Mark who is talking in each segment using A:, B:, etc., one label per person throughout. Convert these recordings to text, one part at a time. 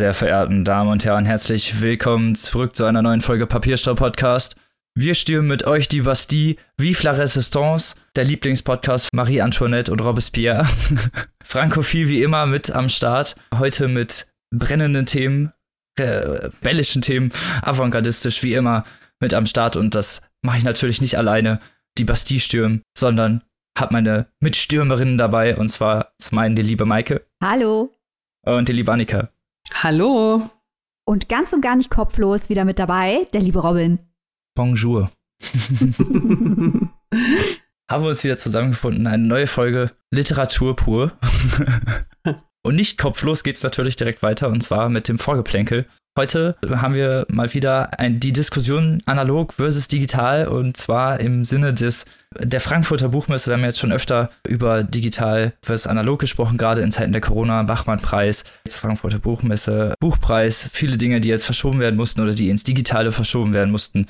A: Sehr verehrten Damen und Herren, herzlich willkommen zurück zu einer neuen Folge Papierstau Podcast. Wir stürmen mit euch die Bastille, Vive la Resistance, der Lieblingspodcast Marie Antoinette und Robespierre. Frankophil wie immer mit am Start. Heute mit brennenden Themen, rebellischen Themen, avantgardistisch wie immer mit am Start. Und das mache ich natürlich nicht alleine, die Bastille stürmen, sondern habe meine Mitstürmerinnen dabei. Und zwar zum einen die liebe Maike.
B: Hallo.
A: Und die liebe Annika.
C: Hallo.
B: Und ganz und gar nicht kopflos wieder mit dabei, der liebe Robin.
A: Bonjour. Haben wir uns wieder zusammengefunden, eine neue Folge Literatur pur. und nicht kopflos geht es natürlich direkt weiter und zwar mit dem Vorgeplänkel. Heute haben wir mal wieder ein, die Diskussion analog versus digital und zwar im Sinne des der Frankfurter Buchmesse. Wir haben jetzt schon öfter über digital versus analog gesprochen, gerade in Zeiten der Corona, Bachmann-Preis, Frankfurter Buchmesse, Buchpreis, viele Dinge, die jetzt verschoben werden mussten oder die ins Digitale verschoben werden mussten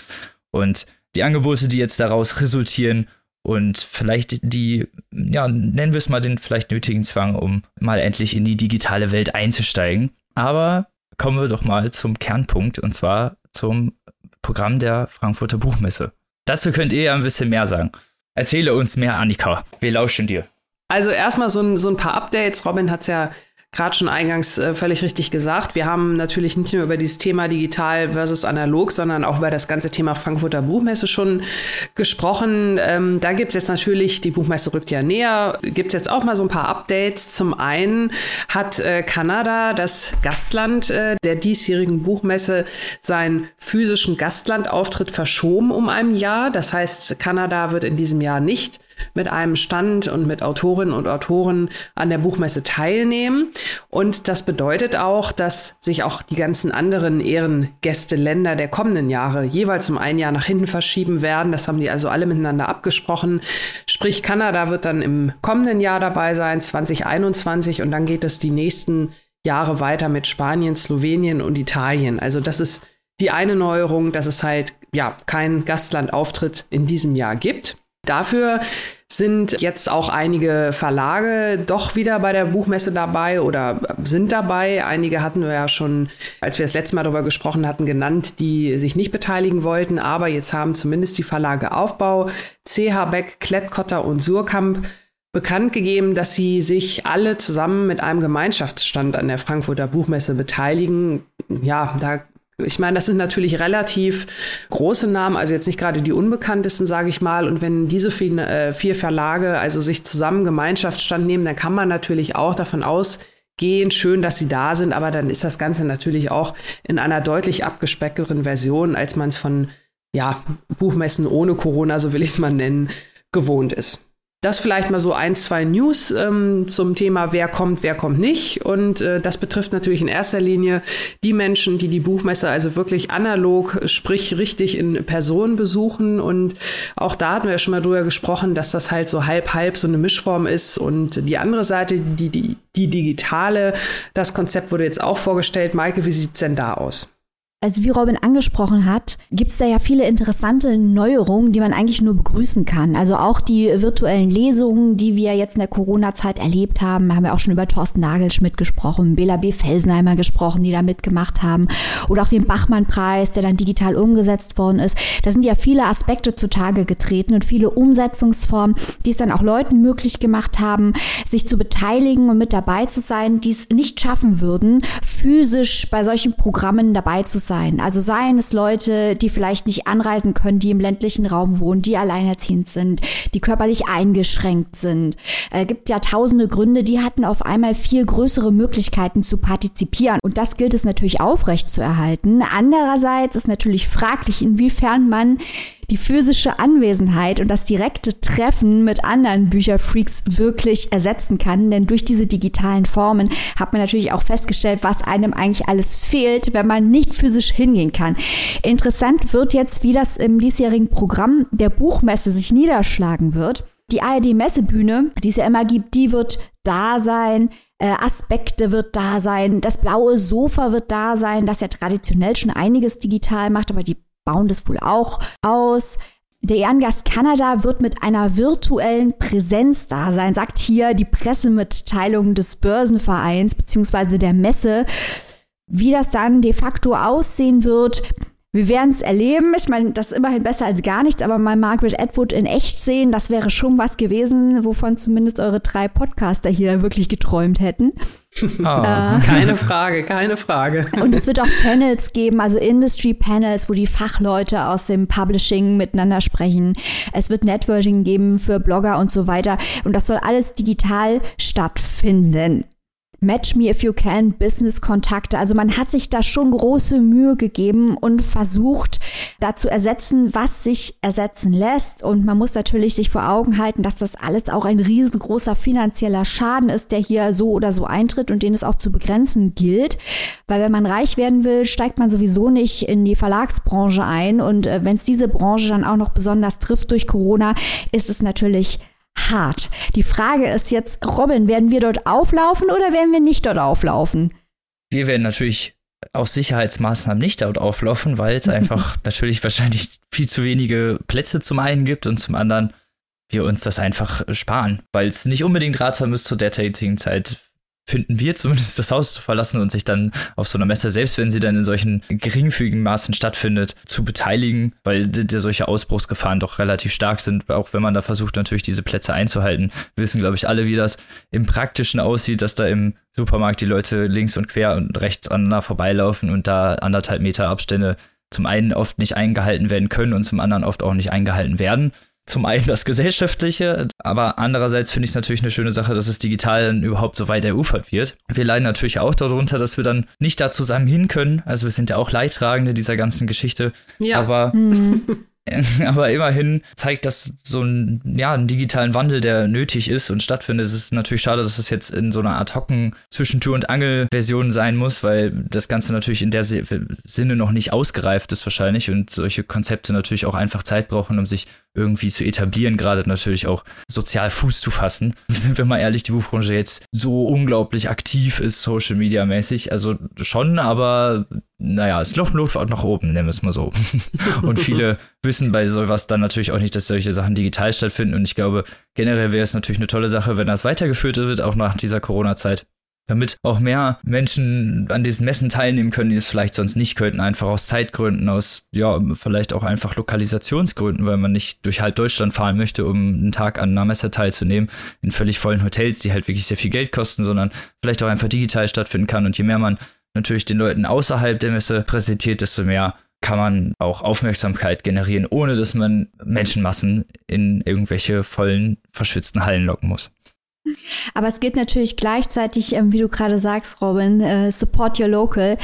A: und die Angebote, die jetzt daraus resultieren und vielleicht die, ja, nennen wir es mal den vielleicht nötigen Zwang, um mal endlich in die digitale Welt einzusteigen. Aber kommen wir doch mal zum Kernpunkt und zwar zum Programm der Frankfurter Buchmesse. Dazu könnt ihr ja ein bisschen mehr sagen. Erzähle uns mehr, Annika. Wir lauschen dir.
C: Also erstmal so ein, so ein paar Updates. Robin hat es ja gerade schon eingangs äh, völlig richtig gesagt. Wir haben natürlich nicht nur über dieses Thema digital versus analog, sondern auch über das ganze Thema Frankfurter Buchmesse schon gesprochen. Ähm, da gibt's jetzt natürlich, die Buchmesse rückt ja näher, gibt's jetzt auch mal so ein paar Updates. Zum einen hat äh, Kanada, das Gastland äh, der diesjährigen Buchmesse, seinen physischen Gastlandauftritt verschoben um ein Jahr. Das heißt, Kanada wird in diesem Jahr nicht mit einem Stand und mit Autorinnen und Autoren an der Buchmesse teilnehmen. Und das bedeutet auch, dass sich auch die ganzen anderen Ehrengäste-Länder der kommenden Jahre jeweils um ein Jahr nach hinten verschieben werden. Das haben die also alle miteinander abgesprochen. Sprich, Kanada wird dann im kommenden Jahr dabei sein, 2021, und dann geht es die nächsten Jahre weiter mit Spanien, Slowenien und Italien. Also das ist die eine Neuerung, dass es halt ja keinen Gastlandauftritt in diesem Jahr gibt. Dafür sind jetzt auch einige Verlage doch wieder bei der Buchmesse dabei oder sind dabei. Einige hatten wir ja schon, als wir das letzte Mal darüber gesprochen hatten, genannt, die sich nicht beteiligen wollten. Aber jetzt haben zumindest die Verlage Aufbau, CH Beck, Klettkotter und Surkamp bekannt gegeben, dass sie sich alle zusammen mit einem Gemeinschaftsstand an der Frankfurter Buchmesse beteiligen. Ja, da ich meine, das sind natürlich relativ große Namen, also jetzt nicht gerade die unbekanntesten, sage ich mal. Und wenn diese vier, äh, vier Verlage also sich zusammen Gemeinschaftsstand nehmen, dann kann man natürlich auch davon ausgehen, schön, dass sie da sind, aber dann ist das Ganze natürlich auch in einer deutlich abgespeckteren Version, als man es von ja, Buchmessen ohne Corona, so will ich es mal nennen, gewohnt ist. Das vielleicht mal so ein, zwei News ähm, zum Thema, wer kommt, wer kommt nicht. Und äh, das betrifft natürlich in erster Linie die Menschen, die die Buchmesse also wirklich analog, sprich richtig in Person besuchen. Und auch da hatten wir ja schon mal drüber gesprochen, dass das halt so halb-halb so eine Mischform ist. Und die andere Seite, die, die, die digitale, das Konzept wurde jetzt auch vorgestellt. Maike, wie sieht's denn da aus?
B: Also wie Robin angesprochen hat, gibt es da ja viele interessante Neuerungen, die man eigentlich nur begrüßen kann. Also auch die virtuellen Lesungen, die wir jetzt in der Corona-Zeit erlebt haben, haben wir auch schon über Thorsten Nagelschmidt gesprochen, Bela B. Felsenheimer gesprochen, die da mitgemacht haben. Oder auch den Bachmann-Preis, der dann digital umgesetzt worden ist. Da sind ja viele Aspekte zutage getreten und viele Umsetzungsformen, die es dann auch Leuten möglich gemacht haben, sich zu beteiligen und mit dabei zu sein, die es nicht schaffen würden, physisch bei solchen Programmen dabei zu sein sein. Also seien es Leute, die vielleicht nicht anreisen können, die im ländlichen Raum wohnen, die alleinerziehend sind, die körperlich eingeschränkt sind. Es äh, gibt ja tausende Gründe, die hatten auf einmal viel größere Möglichkeiten zu partizipieren. Und das gilt es natürlich aufrecht zu erhalten. Andererseits ist natürlich fraglich, inwiefern man die physische Anwesenheit und das direkte Treffen mit anderen Bücherfreaks wirklich ersetzen kann. Denn durch diese digitalen Formen hat man natürlich auch festgestellt, was einem eigentlich alles fehlt, wenn man nicht physisch hingehen kann. Interessant wird jetzt, wie das im diesjährigen Programm der Buchmesse sich niederschlagen wird. Die ARD-Messebühne, die es ja immer gibt, die wird da sein. Äh, Aspekte wird da sein. Das blaue Sofa wird da sein, das ja traditionell schon einiges digital macht, aber die bauen das wohl auch aus. Der Ehrengast Kanada wird mit einer virtuellen Präsenz da sein, sagt hier die Pressemitteilung des Börsenvereins bzw. der Messe. Wie das dann de facto aussehen wird, wir werden es erleben. Ich meine, das ist immerhin besser als gar nichts, aber mal Margaret Atwood in echt sehen, das wäre schon was gewesen, wovon zumindest eure drei Podcaster hier wirklich geträumt hätten.
C: Oh, äh, keine Frage, keine Frage.
B: Und es wird auch Panels geben, also Industry Panels, wo die Fachleute aus dem Publishing miteinander sprechen. Es wird Networking geben für Blogger und so weiter. Und das soll alles digital stattfinden. Match Me If You Can, Business-Kontakte. Also man hat sich da schon große Mühe gegeben und versucht, da zu ersetzen, was sich ersetzen lässt. Und man muss natürlich sich vor Augen halten, dass das alles auch ein riesengroßer finanzieller Schaden ist, der hier so oder so eintritt und den es auch zu begrenzen gilt. Weil wenn man reich werden will, steigt man sowieso nicht in die Verlagsbranche ein. Und äh, wenn es diese Branche dann auch noch besonders trifft durch Corona, ist es natürlich hart. Die Frage ist jetzt, Robin, werden wir dort auflaufen oder werden wir nicht dort auflaufen?
A: Wir werden natürlich aus Sicherheitsmaßnahmen nicht dort auflaufen, weil es einfach natürlich wahrscheinlich viel zu wenige Plätze zum einen gibt und zum anderen wir uns das einfach sparen, weil es nicht unbedingt ratsam ist, zu der tätigen Zeit finden wir zumindest das Haus zu verlassen und sich dann auf so einer Messe, selbst wenn sie dann in solchen geringfügigen Maßen stattfindet, zu beteiligen, weil der solche Ausbruchsgefahren doch relativ stark sind, auch wenn man da versucht, natürlich diese Plätze einzuhalten. Wir wissen, glaube ich, alle, wie das im Praktischen aussieht, dass da im Supermarkt die Leute links und quer und rechts aneinander vorbeilaufen und da anderthalb Meter Abstände zum einen oft nicht eingehalten werden können und zum anderen oft auch nicht eingehalten werden zum einen das Gesellschaftliche, aber andererseits finde ich es natürlich eine schöne Sache, dass es digital dann überhaupt so weit erufert wird. Wir leiden natürlich auch darunter, dass wir dann nicht da zusammen hin können. Also wir sind ja auch Leidtragende dieser ganzen Geschichte. Ja. Aber mhm. Aber immerhin zeigt das so ein, ja, einen digitalen Wandel, der nötig ist und stattfindet. Es ist natürlich schade, dass es jetzt in so einer ad hocen Zwischentür- und Angel-Version sein muss, weil das Ganze natürlich in der Sinne noch nicht ausgereift ist wahrscheinlich und solche Konzepte natürlich auch einfach Zeit brauchen, um sich irgendwie zu etablieren, gerade natürlich auch sozial Fuß zu fassen. Sind wir mal ehrlich, die Buchbranche jetzt so unglaublich aktiv ist, Social Media mäßig. Also schon, aber naja, es Loch Luft nach oben, nennen wir es mal so. und viele wissen bei sowas dann natürlich auch nicht, dass solche Sachen digital stattfinden. Und ich glaube, generell wäre es natürlich eine tolle Sache, wenn das weitergeführt wird, auch nach dieser Corona-Zeit damit auch mehr Menschen an diesen Messen teilnehmen können, die es vielleicht sonst nicht könnten, einfach aus Zeitgründen, aus, ja, vielleicht auch einfach Lokalisationsgründen, weil man nicht durch halb Deutschland fahren möchte, um einen Tag an einer Messe teilzunehmen, in völlig vollen Hotels, die halt wirklich sehr viel Geld kosten, sondern vielleicht auch einfach digital stattfinden kann. Und je mehr man natürlich den Leuten außerhalb der Messe präsentiert, desto mehr kann man auch Aufmerksamkeit generieren, ohne dass man Menschenmassen in irgendwelche vollen, verschwitzten Hallen locken muss.
B: Aber es geht natürlich gleichzeitig, ähm, wie du gerade sagst, Robin, äh, support your local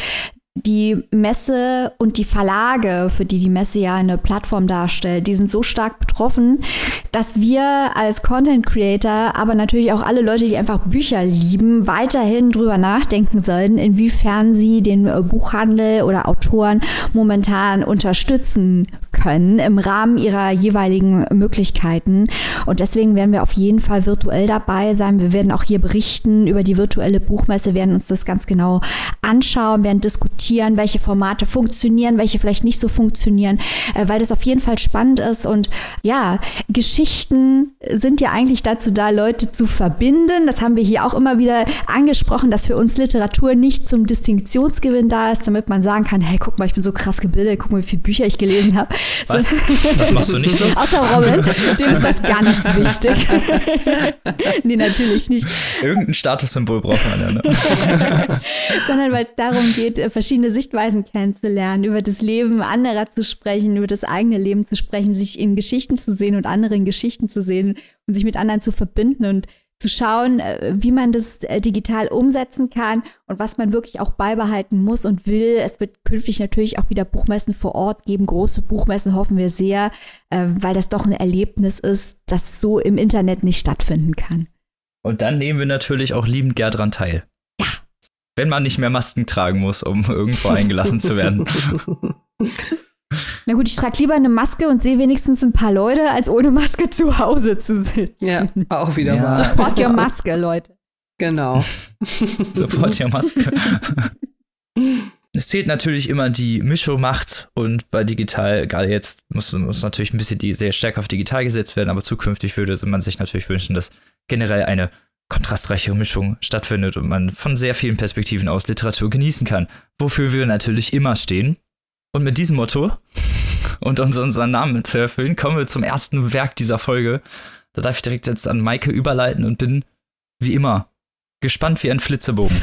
B: die Messe und die Verlage, für die die Messe ja eine Plattform darstellt, die sind so stark betroffen, dass wir als Content Creator, aber natürlich auch alle Leute, die einfach Bücher lieben, weiterhin drüber nachdenken sollten, inwiefern sie den äh, Buchhandel oder Autoren momentan unterstützen können im Rahmen ihrer jeweiligen Möglichkeiten. Und deswegen werden wir auf jeden Fall virtuell dabei sein. Wir werden auch hier berichten über die virtuelle Buchmesse, werden uns das ganz genau anschauen, werden diskutieren diskutieren, welche Formate funktionieren, welche vielleicht nicht so funktionieren, äh, weil das auf jeden Fall spannend ist. Und ja, Geschichten sind ja eigentlich dazu da, Leute zu verbinden. Das haben wir hier auch immer wieder angesprochen, dass für uns Literatur nicht zum Distinktionsgewinn da ist, damit man sagen kann, hey, guck mal, ich bin so krass gebildet, guck mal, wie viele Bücher ich gelesen habe.
A: Was? So. Das machst du nicht so?
B: Außer Robin, dem ist das ganz wichtig. nee, natürlich nicht.
A: Irgendein Statussymbol braucht man ja.
B: Ne? Sondern weil es darum geht, verschiedene verschiedene Sichtweisen kennenzulernen, über das Leben anderer zu sprechen, über das eigene Leben zu sprechen, sich in Geschichten zu sehen und anderen Geschichten zu sehen und sich mit anderen zu verbinden und zu schauen, äh, wie man das äh, digital umsetzen kann und was man wirklich auch beibehalten muss und will. Es wird künftig natürlich auch wieder Buchmessen vor Ort geben, große Buchmessen hoffen wir sehr, äh, weil das doch ein Erlebnis ist, das so im Internet nicht stattfinden kann.
A: Und dann nehmen wir natürlich auch liebend gern dran teil wenn man nicht mehr Masken tragen muss, um irgendwo eingelassen zu werden.
B: Na gut, ich trage lieber eine Maske und sehe wenigstens ein paar Leute, als ohne Maske zu Hause zu sitzen.
C: Ja, auch wieder ja.
B: mal. Support your Maske, Leute.
C: Genau.
A: Support your Maske. es zählt natürlich immer die Mischmacht und bei digital, gerade jetzt muss, muss natürlich ein bisschen die sehr stärker auf digital gesetzt werden, aber zukünftig würde man sich natürlich wünschen, dass generell eine kontrastreiche Mischung stattfindet und man von sehr vielen Perspektiven aus Literatur genießen kann, wofür wir natürlich immer stehen. Und mit diesem Motto und uns unseren Namen zu erfüllen, kommen wir zum ersten Werk dieser Folge. Da darf ich direkt jetzt an Maike überleiten und bin, wie immer, gespannt wie ein Flitzebogen.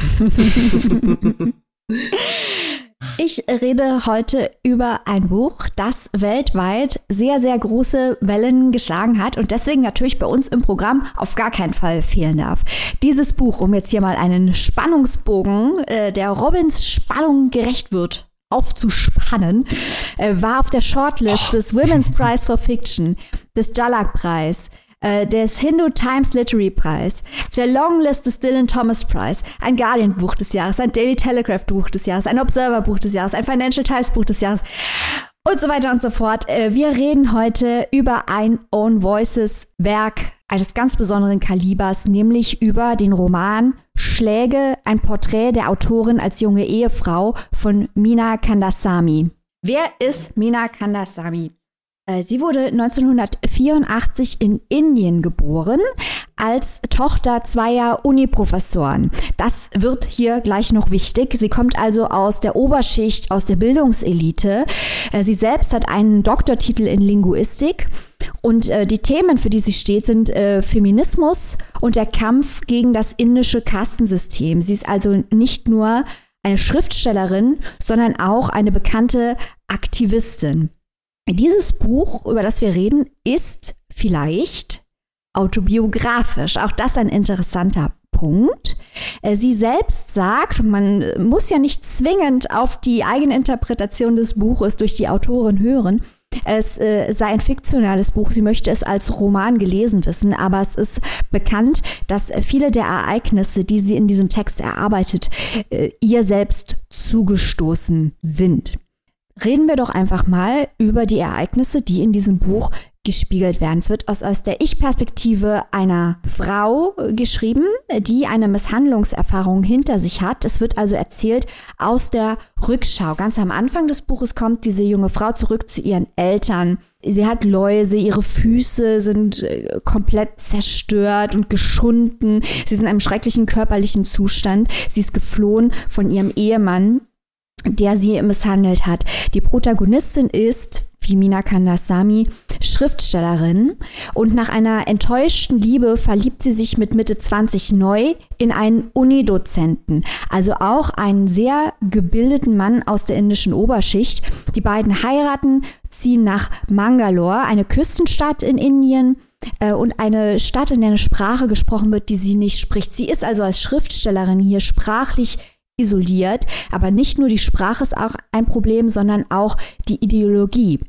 B: Ich rede heute über ein Buch, das weltweit sehr, sehr große Wellen geschlagen hat und deswegen natürlich bei uns im Programm auf gar keinen Fall fehlen darf. Dieses Buch, um jetzt hier mal einen Spannungsbogen, äh, der Robins Spannung gerecht wird, aufzuspannen, äh, war auf der Shortlist oh. des Women's Prize for Fiction, des Jalak-Preis, äh, des Hindu Times Literary Prize, der Longlist des Dylan Thomas Prize, ein Guardian Buch des Jahres, ein Daily Telegraph Buch des Jahres, ein Observer Buch des Jahres, ein Financial Times Buch des Jahres und so weiter und so fort. Äh, wir reden heute über ein Own Voices Werk eines ganz besonderen Kalibers, nämlich über den Roman Schläge, ein Porträt der Autorin als junge Ehefrau von Mina Kandasamy. Wer ist Mina Kandasamy? Äh, sie wurde 1984 in Indien geboren als Tochter zweier Uniprofessoren. Das wird hier gleich noch wichtig. Sie kommt also aus der Oberschicht, aus der Bildungselite. Äh, sie selbst hat einen Doktortitel in Linguistik. Und äh, die Themen, für die sie steht, sind Feminismus und der Kampf gegen das indische Kastensystem. Sie ist also nicht nur eine Schriftstellerin, sondern auch eine bekannte Aktivistin. Dieses Buch, über das wir reden, ist vielleicht autobiografisch. Auch das ein interessanter Punkt. Äh, sie selbst sagt, man muss ja nicht zwingend auf die eigene Interpretation des Buches durch die Autorin hören, es äh, sei ein fiktionales Buch, sie möchte es als Roman gelesen wissen, aber es ist bekannt, dass viele der Ereignisse, die sie in diesem Text erarbeitet, äh, ihr selbst zugestoßen sind. Reden wir doch einfach mal über die Ereignisse, die in diesem Buch gespiegelt werden. Es wird aus, aus der Ich-Perspektive einer Frau geschrieben, die eine Misshandlungserfahrung hinter sich hat. Es wird also erzählt aus der Rückschau. Ganz am Anfang des Buches kommt diese junge Frau zurück zu ihren Eltern. Sie hat Läuse, ihre Füße sind äh, komplett zerstört und geschunden. Sie sind in einem schrecklichen körperlichen Zustand. Sie ist geflohen von ihrem Ehemann der sie misshandelt hat. Die Protagonistin ist, wie Mina Kandasamy, Schriftstellerin und nach einer enttäuschten Liebe verliebt sie sich mit Mitte 20 neu in einen Unidozenten, also auch einen sehr gebildeten Mann aus der indischen Oberschicht. Die beiden heiraten, ziehen nach Mangalore, eine Küstenstadt in Indien äh, und eine Stadt, in der eine Sprache gesprochen wird, die sie nicht spricht. Sie ist also als Schriftstellerin hier sprachlich isoliert. Aber nicht nur die Sprache ist auch ein Problem, sondern auch die Ideologie.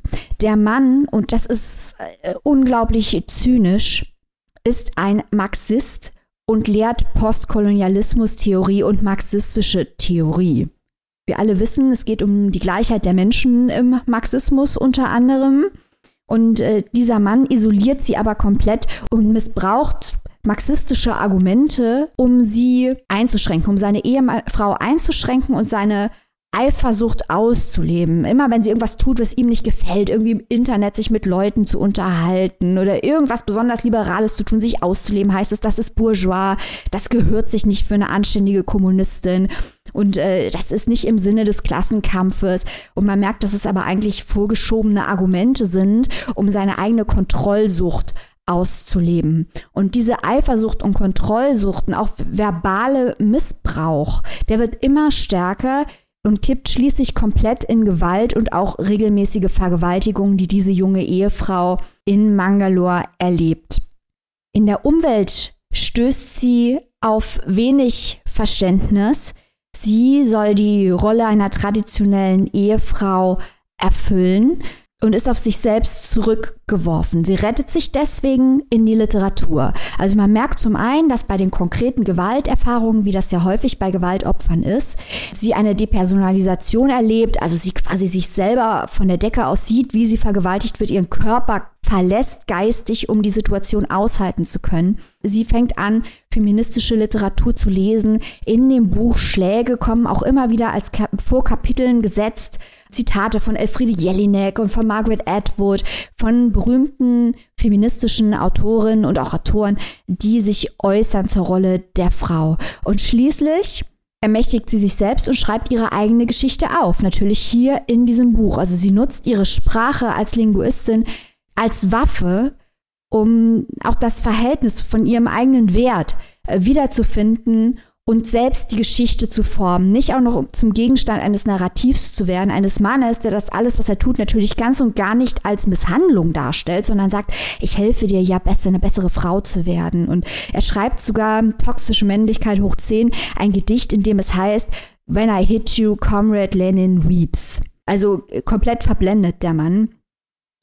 B: Der Mann, und das ist äh, unglaublich zynisch, ist ein Marxist und lehrt Postkolonialismus-Theorie und marxistische Theorie. Wir alle wissen, es geht um die Gleichheit der Menschen im Marxismus unter anderem. Und äh, dieser Mann isoliert sie aber komplett und missbraucht marxistische Argumente, um sie einzuschränken, um seine Ehefrau einzuschränken und seine Eifersucht auszuleben. Immer wenn sie irgendwas tut, was ihm nicht gefällt, irgendwie im Internet sich mit Leuten zu unterhalten oder irgendwas besonders Liberales zu tun, sich auszuleben, heißt es, das ist bourgeois, das gehört sich nicht für eine anständige Kommunistin. Und äh, das ist nicht im Sinne des Klassenkampfes. Und man merkt, dass es aber eigentlich vorgeschobene Argumente sind, um seine eigene Kontrollsucht auszuleben. Und diese Eifersucht und Kontrollsucht und auch verbale Missbrauch, der wird immer stärker und kippt schließlich komplett in Gewalt und auch regelmäßige Vergewaltigungen, die diese junge Ehefrau in Mangalore erlebt. In der Umwelt stößt sie auf wenig Verständnis. Sie soll die Rolle einer traditionellen Ehefrau erfüllen und ist auf sich selbst zurückgeworfen. Sie rettet sich deswegen in die Literatur. Also man merkt zum einen, dass bei den konkreten Gewalterfahrungen, wie das ja häufig bei Gewaltopfern ist, sie eine Depersonalisation erlebt, also sie quasi sich selber von der Decke aus sieht, wie sie vergewaltigt wird, ihren Körper verlässt geistig, um die Situation aushalten zu können. Sie fängt an, feministische Literatur zu lesen. In dem Buch Schläge kommen auch immer wieder als Vorkapiteln gesetzt Zitate von Elfriede Jelinek und von Margaret Atwood, von berühmten feministischen Autorinnen und auch Autoren, die sich äußern zur Rolle der Frau. Und schließlich ermächtigt sie sich selbst und schreibt ihre eigene Geschichte auf. Natürlich hier in diesem Buch. Also sie nutzt ihre Sprache als Linguistin als Waffe, um auch das Verhältnis von ihrem eigenen Wert äh, wiederzufinden und selbst die Geschichte zu formen, nicht auch noch zum Gegenstand eines Narrativs zu werden, eines Mannes, der das alles, was er tut, natürlich ganz und gar nicht als Misshandlung darstellt, sondern sagt, ich helfe dir ja besser, eine bessere Frau zu werden. Und er schreibt sogar Toxische Männlichkeit hoch 10, ein Gedicht, in dem es heißt, When I hit you, Comrade Lenin weeps. Also äh, komplett verblendet der Mann.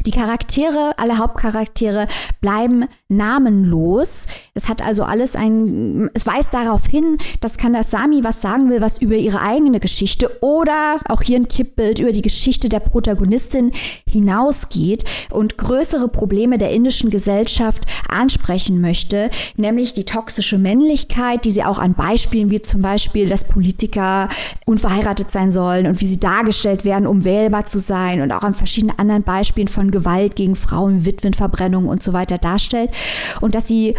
B: Die Charaktere, alle Hauptcharaktere bleiben namenlos. Es hat also alles ein, es weist darauf hin, dass Kandasamy was sagen will, was über ihre eigene Geschichte oder auch hier ein Kippbild über die Geschichte der Protagonistin hinausgeht und größere Probleme der indischen Gesellschaft ansprechen möchte, nämlich die toxische Männlichkeit, die sie auch an Beispielen wie zum Beispiel, dass Politiker unverheiratet sein sollen und wie sie dargestellt werden, um wählbar zu sein und auch an verschiedenen anderen Beispielen von Gewalt gegen Frauen, Witwenverbrennung und so weiter darstellt. Und dass sie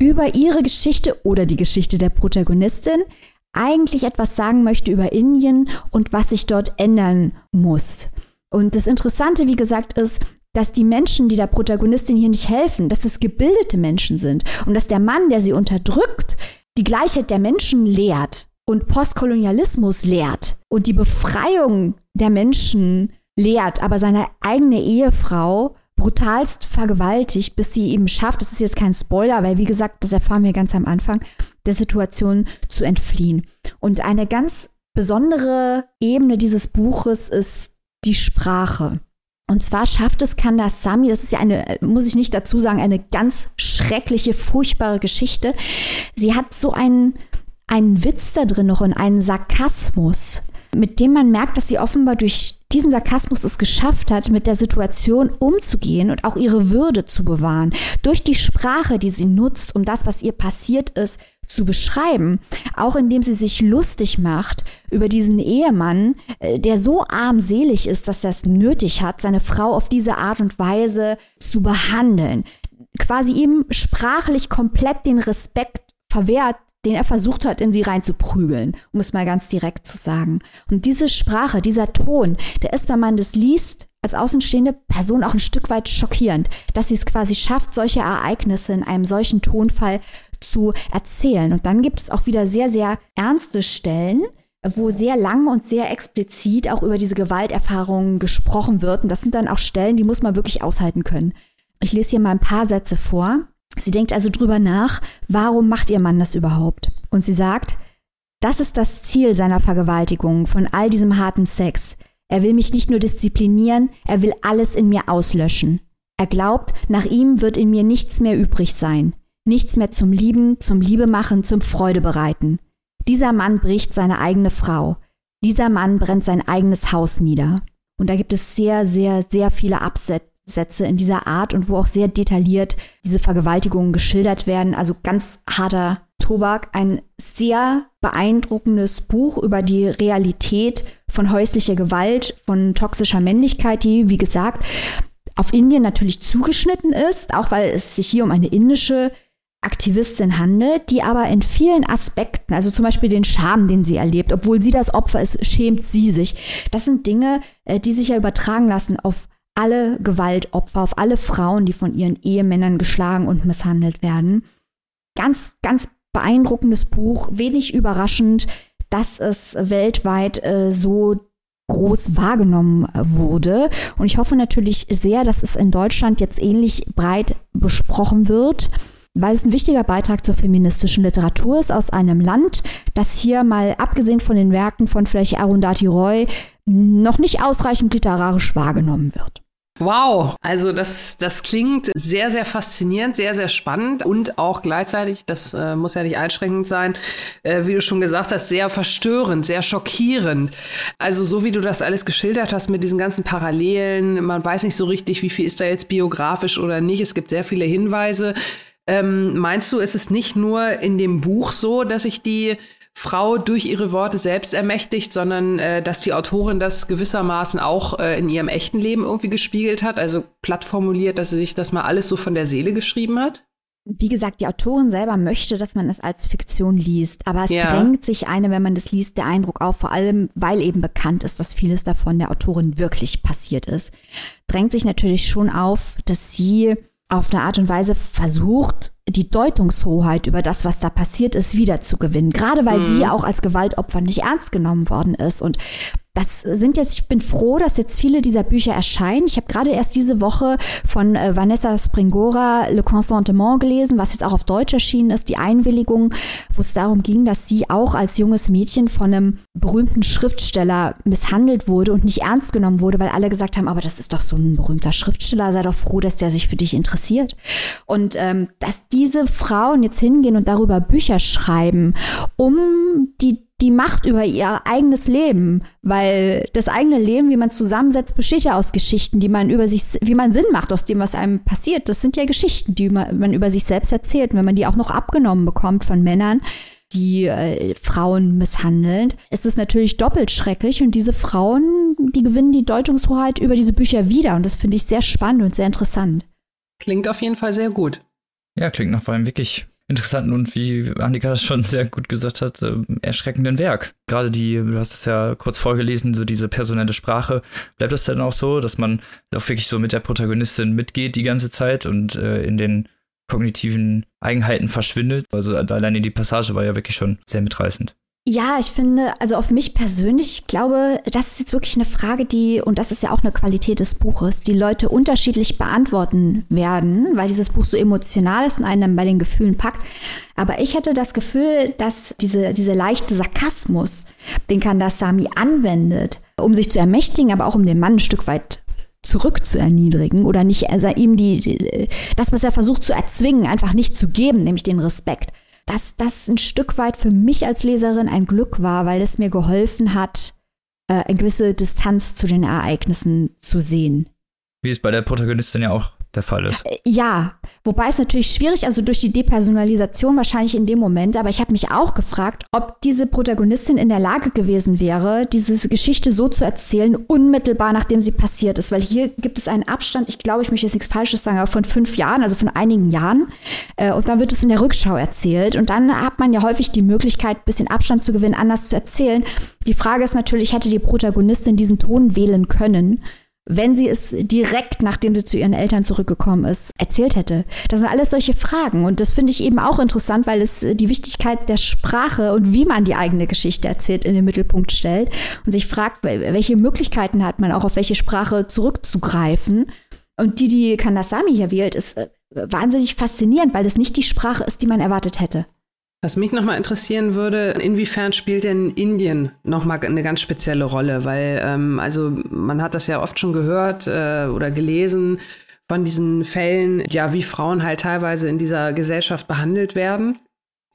B: über ihre Geschichte oder die Geschichte der Protagonistin eigentlich etwas sagen möchte über Indien und was sich dort ändern muss. Und das Interessante, wie gesagt, ist, dass die Menschen, die der Protagonistin hier nicht helfen, dass es gebildete Menschen sind und dass der Mann, der sie unterdrückt, die Gleichheit der Menschen lehrt und Postkolonialismus lehrt und die Befreiung der Menschen lehrt, aber seine eigene Ehefrau brutalst vergewaltigt, bis sie eben schafft, das ist jetzt kein Spoiler, weil wie gesagt, das erfahren wir ganz am Anfang, der Situation zu entfliehen. Und eine ganz besondere Ebene dieses Buches ist die Sprache. Und zwar schafft es Kandasamy, das ist ja eine, muss ich nicht dazu sagen, eine ganz schreckliche, furchtbare Geschichte. Sie hat so einen, einen Witz da drin noch und einen Sarkasmus, mit dem man merkt, dass sie offenbar durch diesen Sarkasmus es geschafft hat, mit der Situation umzugehen und auch ihre Würde zu bewahren. Durch die Sprache, die sie nutzt, um das, was ihr passiert ist, zu beschreiben, auch indem sie sich lustig macht über diesen Ehemann, äh, der so armselig ist, dass er es nötig hat, seine Frau auf diese Art und Weise zu behandeln. Quasi ihm sprachlich komplett den Respekt verwehrt, den er versucht hat, in sie reinzuprügeln, um es mal ganz direkt zu sagen. Und diese Sprache, dieser Ton, der ist, wenn man das liest, als außenstehende Person auch ein Stück weit schockierend, dass sie es quasi schafft, solche Ereignisse in einem solchen Tonfall zu erzählen. Und dann gibt es auch wieder sehr, sehr ernste Stellen, wo sehr lang und sehr explizit auch über diese Gewalterfahrungen gesprochen wird. Und das sind dann auch Stellen, die muss man wirklich aushalten können. Ich lese hier mal ein paar Sätze vor. Sie denkt also drüber nach, warum macht ihr Mann das überhaupt? Und sie sagt, das ist das Ziel seiner Vergewaltigung, von all diesem harten Sex. Er will mich nicht nur disziplinieren, er will alles in mir auslöschen. Er glaubt, nach ihm wird in mir nichts mehr übrig sein. Nichts mehr zum Lieben, zum Liebemachen, zum Freudebereiten. Dieser Mann bricht seine eigene Frau. Dieser Mann brennt sein eigenes Haus nieder. Und da gibt es sehr, sehr, sehr viele Absätze Sätze in dieser Art und wo auch sehr detailliert diese Vergewaltigungen geschildert werden. Also ganz harter Tobak, ein sehr beeindruckendes Buch über die Realität von häuslicher Gewalt, von toxischer Männlichkeit, die, wie gesagt, auf Indien natürlich zugeschnitten ist, auch weil es sich hier um eine indische Aktivistin handelt, die aber in vielen Aspekten, also zum Beispiel den Scham, den sie erlebt, obwohl sie das Opfer ist, schämt sie sich. Das sind Dinge, äh, die sich ja übertragen lassen auf alle Gewaltopfer, auf alle Frauen, die von ihren Ehemännern geschlagen und misshandelt werden. Ganz, ganz beeindruckendes Buch, wenig überraschend, dass es weltweit äh, so groß wahrgenommen wurde. Und ich hoffe natürlich sehr, dass es in Deutschland jetzt ähnlich breit besprochen wird, weil es ein wichtiger Beitrag zur feministischen Literatur ist aus einem Land, das hier mal abgesehen von den Werken von vielleicht Arundhati Roy noch nicht ausreichend literarisch wahrgenommen wird.
C: Wow, also das, das klingt sehr, sehr faszinierend, sehr, sehr spannend und auch gleichzeitig, das äh, muss ja nicht einschränkend sein, äh, wie du schon gesagt hast, sehr verstörend, sehr schockierend. Also so wie du das alles geschildert hast mit diesen ganzen Parallelen, man weiß nicht so richtig, wie viel ist da jetzt biografisch oder nicht. Es gibt sehr viele Hinweise. Ähm, meinst du, ist es nicht nur in dem Buch so, dass sich die Frau durch ihre Worte selbst ermächtigt, sondern äh, dass die Autorin das gewissermaßen auch äh, in ihrem echten Leben irgendwie gespiegelt hat, also platt formuliert, dass sie sich das mal alles so von der Seele geschrieben hat?
B: Wie gesagt, die Autorin selber möchte, dass man es als Fiktion liest, aber es ja. drängt sich eine, wenn man das liest, der Eindruck auf, vor allem weil eben bekannt ist, dass vieles davon der Autorin wirklich passiert ist, drängt sich natürlich schon auf, dass sie auf eine Art und Weise versucht, die Deutungshoheit über das, was da passiert ist, wiederzugewinnen. Gerade weil mhm. sie auch als Gewaltopfer nicht ernst genommen worden ist. Und das sind jetzt, ich bin froh, dass jetzt viele dieser Bücher erscheinen. Ich habe gerade erst diese Woche von äh, Vanessa Springora Le Consentement gelesen, was jetzt auch auf Deutsch erschienen ist, die Einwilligung, wo es darum ging, dass sie auch als junges Mädchen von einem berühmten Schriftsteller misshandelt wurde und nicht ernst genommen wurde, weil alle gesagt haben, aber das ist doch so ein berühmter Schriftsteller, sei doch froh, dass der sich für dich interessiert. Und ähm, dass diese Frauen jetzt hingehen und darüber Bücher schreiben, um die die Macht über ihr eigenes Leben, weil das eigene Leben, wie man es zusammensetzt, besteht ja aus Geschichten, die man über sich, wie man Sinn macht aus dem, was einem passiert. Das sind ja Geschichten, die man, über sich selbst erzählt. Und wenn man die auch noch abgenommen bekommt von Männern, die äh, Frauen misshandeln, ist es natürlich doppelt schrecklich. Und diese Frauen, die gewinnen die Deutungshoheit über diese Bücher wieder. Und das finde ich sehr spannend und sehr interessant.
C: Klingt auf jeden Fall sehr gut.
A: Ja, klingt nach einem wirklich interessanten und wie Annika das schon sehr gut gesagt hat, äh, erschreckenden Werk. Gerade die, du hast es ja kurz vorgelesen, so diese personelle Sprache. Bleibt das dann auch so, dass man auch wirklich so mit der Protagonistin mitgeht die ganze Zeit und äh, in den kognitiven Eigenheiten verschwindet? Also alleine die Passage war ja wirklich schon sehr mitreißend.
B: Ja, ich finde, also auf mich persönlich, ich glaube, das ist jetzt wirklich eine Frage, die, und das ist ja auch eine Qualität des Buches, die Leute unterschiedlich beantworten werden, weil dieses Buch so emotional ist und einen dann bei den Gefühlen packt. Aber ich hatte das Gefühl, dass diese, diese leichte Sarkasmus, den Kandasamy anwendet, um sich zu ermächtigen, aber auch um den Mann ein Stück weit zurück zu erniedrigen oder nicht, also ihm die, die, das, was er versucht zu erzwingen, einfach nicht zu geben, nämlich den Respekt dass das ein Stück weit für mich als Leserin ein Glück war, weil es mir geholfen hat, äh, eine gewisse Distanz zu den Ereignissen zu sehen.
A: Wie es bei der Protagonistin ja auch der Fall ist. Äh,
B: ja, wobei es natürlich schwierig, also durch die Depersonalisation wahrscheinlich in dem Moment, aber ich habe mich auch gefragt, ob diese Protagonistin in der Lage gewesen wäre, diese Geschichte so zu erzählen, unmittelbar nachdem sie passiert ist, weil hier gibt es einen Abstand, ich glaube, ich möchte jetzt nichts Falsches sagen, aber von fünf Jahren, also von einigen Jahren, äh, und dann wird es in der Rückschau erzählt und dann hat man ja häufig die Möglichkeit, ein bisschen Abstand zu gewinnen, anders zu erzählen. Die Frage ist natürlich, hätte die Protagonistin diesen Ton wählen können? Wenn sie es direkt, nachdem sie zu ihren Eltern zurückgekommen ist, erzählt hätte? Das sind alles solche Fragen. Und das finde ich eben auch interessant, weil es die Wichtigkeit der Sprache und wie man die eigene Geschichte erzählt in den Mittelpunkt stellt und sich fragt, welche Möglichkeiten hat man auch, auf welche Sprache zurückzugreifen. Und die, die Kandasamy hier wählt, ist äh, wahnsinnig faszinierend, weil es nicht die Sprache ist, die man erwartet hätte.
C: Was mich nochmal interessieren würde, inwiefern spielt denn Indien nochmal eine ganz spezielle Rolle? Weil, ähm, also man hat das ja oft schon gehört äh, oder gelesen von diesen Fällen, ja, wie Frauen halt teilweise in dieser Gesellschaft behandelt werden.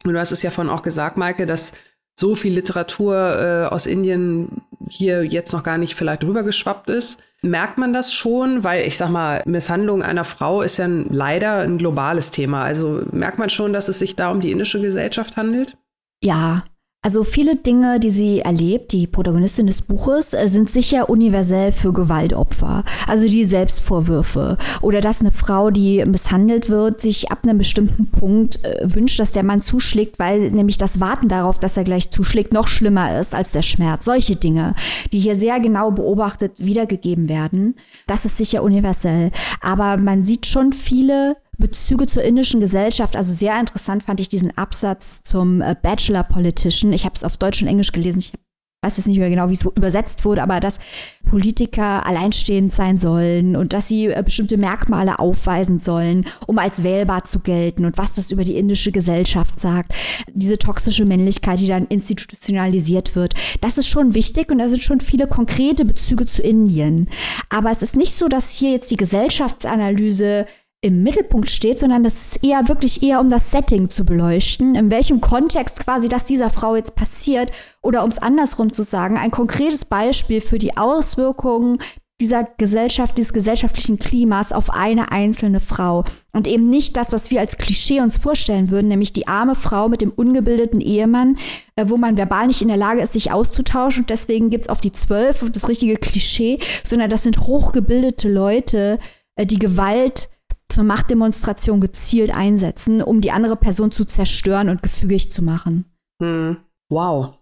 C: Und du hast es ja von auch gesagt, Maike, dass so viel Literatur äh, aus Indien hier jetzt noch gar nicht vielleicht rübergeschwappt ist. Merkt man das schon? Weil ich sag mal, Misshandlung einer Frau ist ja ein, leider ein globales Thema. Also merkt man schon, dass es sich da um die indische Gesellschaft handelt?
B: Ja, also viele Dinge, die sie erlebt, die Protagonistin des Buches, äh, sind sicher universell für Gewaltopfer. Also die Selbstvorwürfe oder dass eine Frau, die misshandelt wird, sich ab einem bestimmten Punkt äh, wünscht, dass der Mann zuschlägt, weil nämlich das Warten darauf, dass er gleich zuschlägt, noch schlimmer ist als der Schmerz. Solche Dinge, die hier sehr genau beobachtet wiedergegeben werden, das ist sicher universell. Aber man sieht schon viele Bezüge zur indischen Gesellschaft. Also sehr interessant fand ich diesen Absatz zum äh, Bachelor Politician. Ich habe es auf Deutsch und Englisch gelesen. Ich weiß jetzt nicht mehr genau, wie es übersetzt wurde, aber dass Politiker alleinstehend sein sollen und dass sie äh, bestimmte Merkmale aufweisen sollen, um als wählbar zu gelten und was das über die indische Gesellschaft sagt. Diese toxische Männlichkeit, die dann institutionalisiert wird. Das ist schon wichtig und da sind schon viele konkrete Bezüge zu Indien. Aber es ist nicht so, dass hier jetzt die Gesellschaftsanalyse im Mittelpunkt steht, sondern das ist eher wirklich eher um das Setting zu beleuchten, in welchem Kontext quasi das dieser Frau jetzt passiert. Oder um es andersrum zu sagen, ein konkretes Beispiel für die Auswirkungen dieser Gesellschaft, dieses gesellschaftlichen Klimas auf eine einzelne Frau. Und eben nicht das, was wir als Klischee uns vorstellen würden, nämlich die arme Frau mit dem ungebildeten Ehemann, äh, wo man verbal nicht in der Lage ist, sich auszutauschen. Und deswegen gibt es auf die Zwölf das richtige Klischee, sondern das sind hochgebildete Leute, äh, die Gewalt zur Machtdemonstration gezielt einsetzen, um die andere Person zu zerstören und gefügig zu machen.
C: Hm. Wow.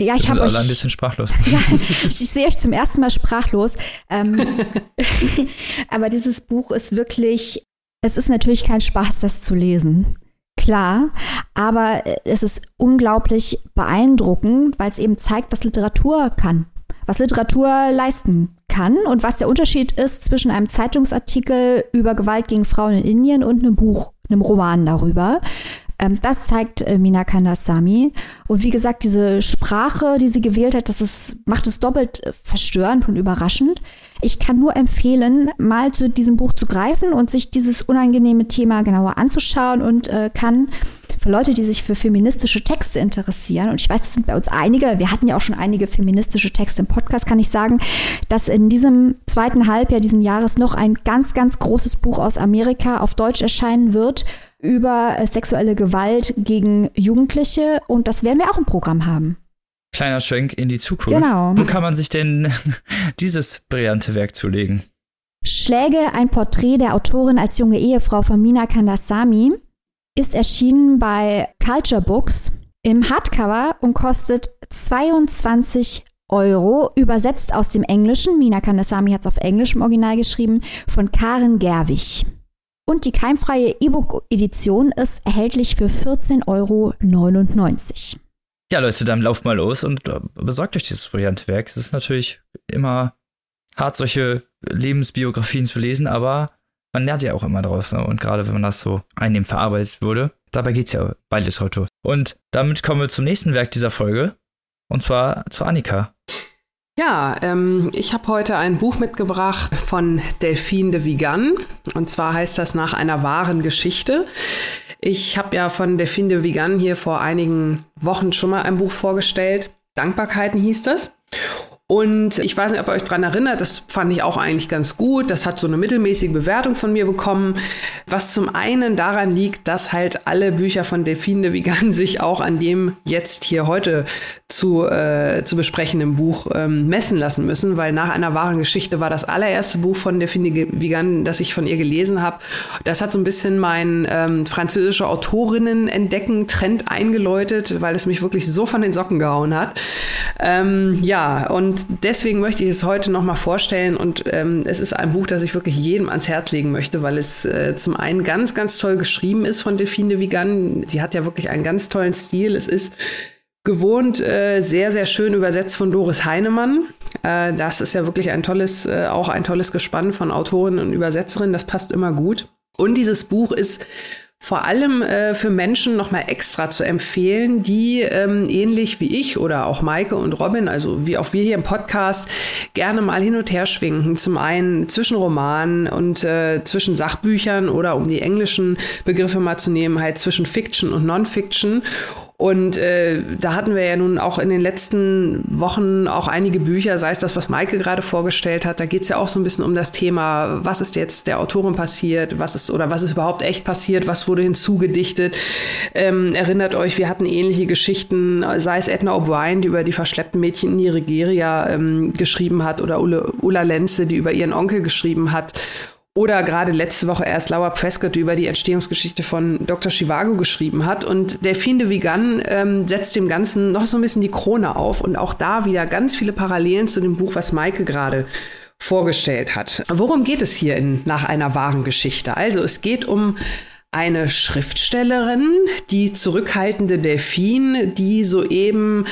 B: Ja, ich habe
A: euch ein bisschen sprachlos.
B: Ja, ich, ich sehe euch zum ersten Mal sprachlos. Ähm, aber dieses Buch ist wirklich, es ist natürlich kein Spaß, das zu lesen. Klar, aber es ist unglaublich beeindruckend, weil es eben zeigt, was Literatur kann, was Literatur leisten kann und was der Unterschied ist zwischen einem Zeitungsartikel über Gewalt gegen Frauen in Indien und einem Buch, einem Roman darüber. Ähm, das zeigt äh, Mina Kandasamy. Und wie gesagt, diese Sprache, die sie gewählt hat, das ist, macht es doppelt äh, verstörend und überraschend. Ich kann nur empfehlen, mal zu diesem Buch zu greifen und sich dieses unangenehme Thema genauer anzuschauen und äh, kann für Leute, die sich für feministische Texte interessieren, und ich weiß, das sind bei uns einige, wir hatten ja auch schon einige feministische Texte im Podcast, kann ich sagen, dass in diesem zweiten Halbjahr diesen Jahres noch ein ganz, ganz großes Buch aus Amerika auf Deutsch erscheinen wird über äh, sexuelle Gewalt gegen Jugendliche. Und das werden wir auch im Programm haben.
A: Kleiner Schwenk in die Zukunft.
B: Genau.
A: Wo kann man sich denn dieses brillante Werk zulegen?
B: Schläge, ein Porträt der Autorin als junge Ehefrau von Mina Kandasamy ist erschienen bei Culture Books im Hardcover und kostet 22 Euro, übersetzt aus dem Englischen. Mina Kandasamy hat es auf Englisch im Original geschrieben, von Karen Gerwig. Und die keimfreie E-Book-Edition ist erhältlich für 14,99 Euro.
A: Ja, Leute, dann lauft mal los und äh, besorgt euch dieses brillante Werk. Es ist natürlich immer hart, solche Lebensbiografien zu lesen, aber man lernt ja auch immer draus. Ne? Und gerade wenn man das so einnehmend verarbeitet würde, dabei geht es ja bei Literatur. Und damit kommen wir zum nächsten Werk dieser Folge. Und zwar zu Annika.
C: Ja, ähm, ich habe heute ein Buch mitgebracht von Delphine de Vigan. Und zwar heißt das nach einer wahren Geschichte. Ich habe ja von Delphine de Vigan hier vor einigen Wochen schon mal ein Buch vorgestellt. Dankbarkeiten hieß das. Und ich weiß nicht, ob ihr euch daran erinnert, das fand ich auch eigentlich ganz gut. Das hat so eine mittelmäßige Bewertung von mir bekommen. Was zum einen daran liegt, dass halt alle Bücher von Delphine de Vigan sich auch an dem jetzt hier heute zu, äh, zu besprechenden Buch ähm, messen lassen müssen, weil nach einer wahren Geschichte war das allererste Buch von Delphine de Vigan, das ich von ihr gelesen habe. Das hat so ein bisschen mein ähm, französische Autorinnen entdecken Trend eingeläutet, weil es mich wirklich so von den Socken gehauen hat. Ähm, ja, und deswegen möchte ich es heute nochmal vorstellen. Und ähm, es ist ein Buch, das ich wirklich jedem ans Herz legen möchte, weil es äh, zum einen ganz, ganz toll geschrieben ist von Delphine de Vigan. Sie hat ja wirklich einen ganz tollen Stil. Es ist gewohnt äh, sehr, sehr schön übersetzt von Doris Heinemann. Äh, das ist ja wirklich ein tolles, äh, auch ein tolles Gespann von Autorinnen und Übersetzerinnen. Das passt immer gut. Und dieses Buch ist vor allem äh, für Menschen nochmal extra zu empfehlen, die ähm, ähnlich wie ich oder auch Maike und Robin, also wie auch wir hier im Podcast, gerne mal hin und her schwinken. Zum einen zwischen Romanen und äh, zwischen Sachbüchern oder um die englischen Begriffe mal zu nehmen, halt zwischen Fiction und Non-Fiction. Und äh, da hatten wir ja nun auch in den letzten Wochen auch einige Bücher, sei es das, was Maike gerade vorgestellt hat. Da geht es ja auch so ein bisschen um das Thema, was ist jetzt der Autorin passiert, was ist oder was ist überhaupt echt passiert, was wurde hinzugedichtet. Ähm, erinnert euch, wir hatten ähnliche Geschichten, sei es Edna O'Brien, die über die verschleppten Mädchen in Nigeria ähm, geschrieben hat, oder Ulla Lenze, die über ihren Onkel geschrieben hat. Oder gerade letzte Woche erst Laura Prescott über die Entstehungsgeschichte von Dr. Chivago geschrieben hat. Und Delphine de Vigan ähm, setzt dem Ganzen noch so ein bisschen die Krone auf. Und auch da wieder ganz viele Parallelen zu dem Buch, was Maike gerade vorgestellt hat. Worum geht es hier in, nach einer wahren Geschichte? Also es geht um eine Schriftstellerin, die zurückhaltende Delphine, die soeben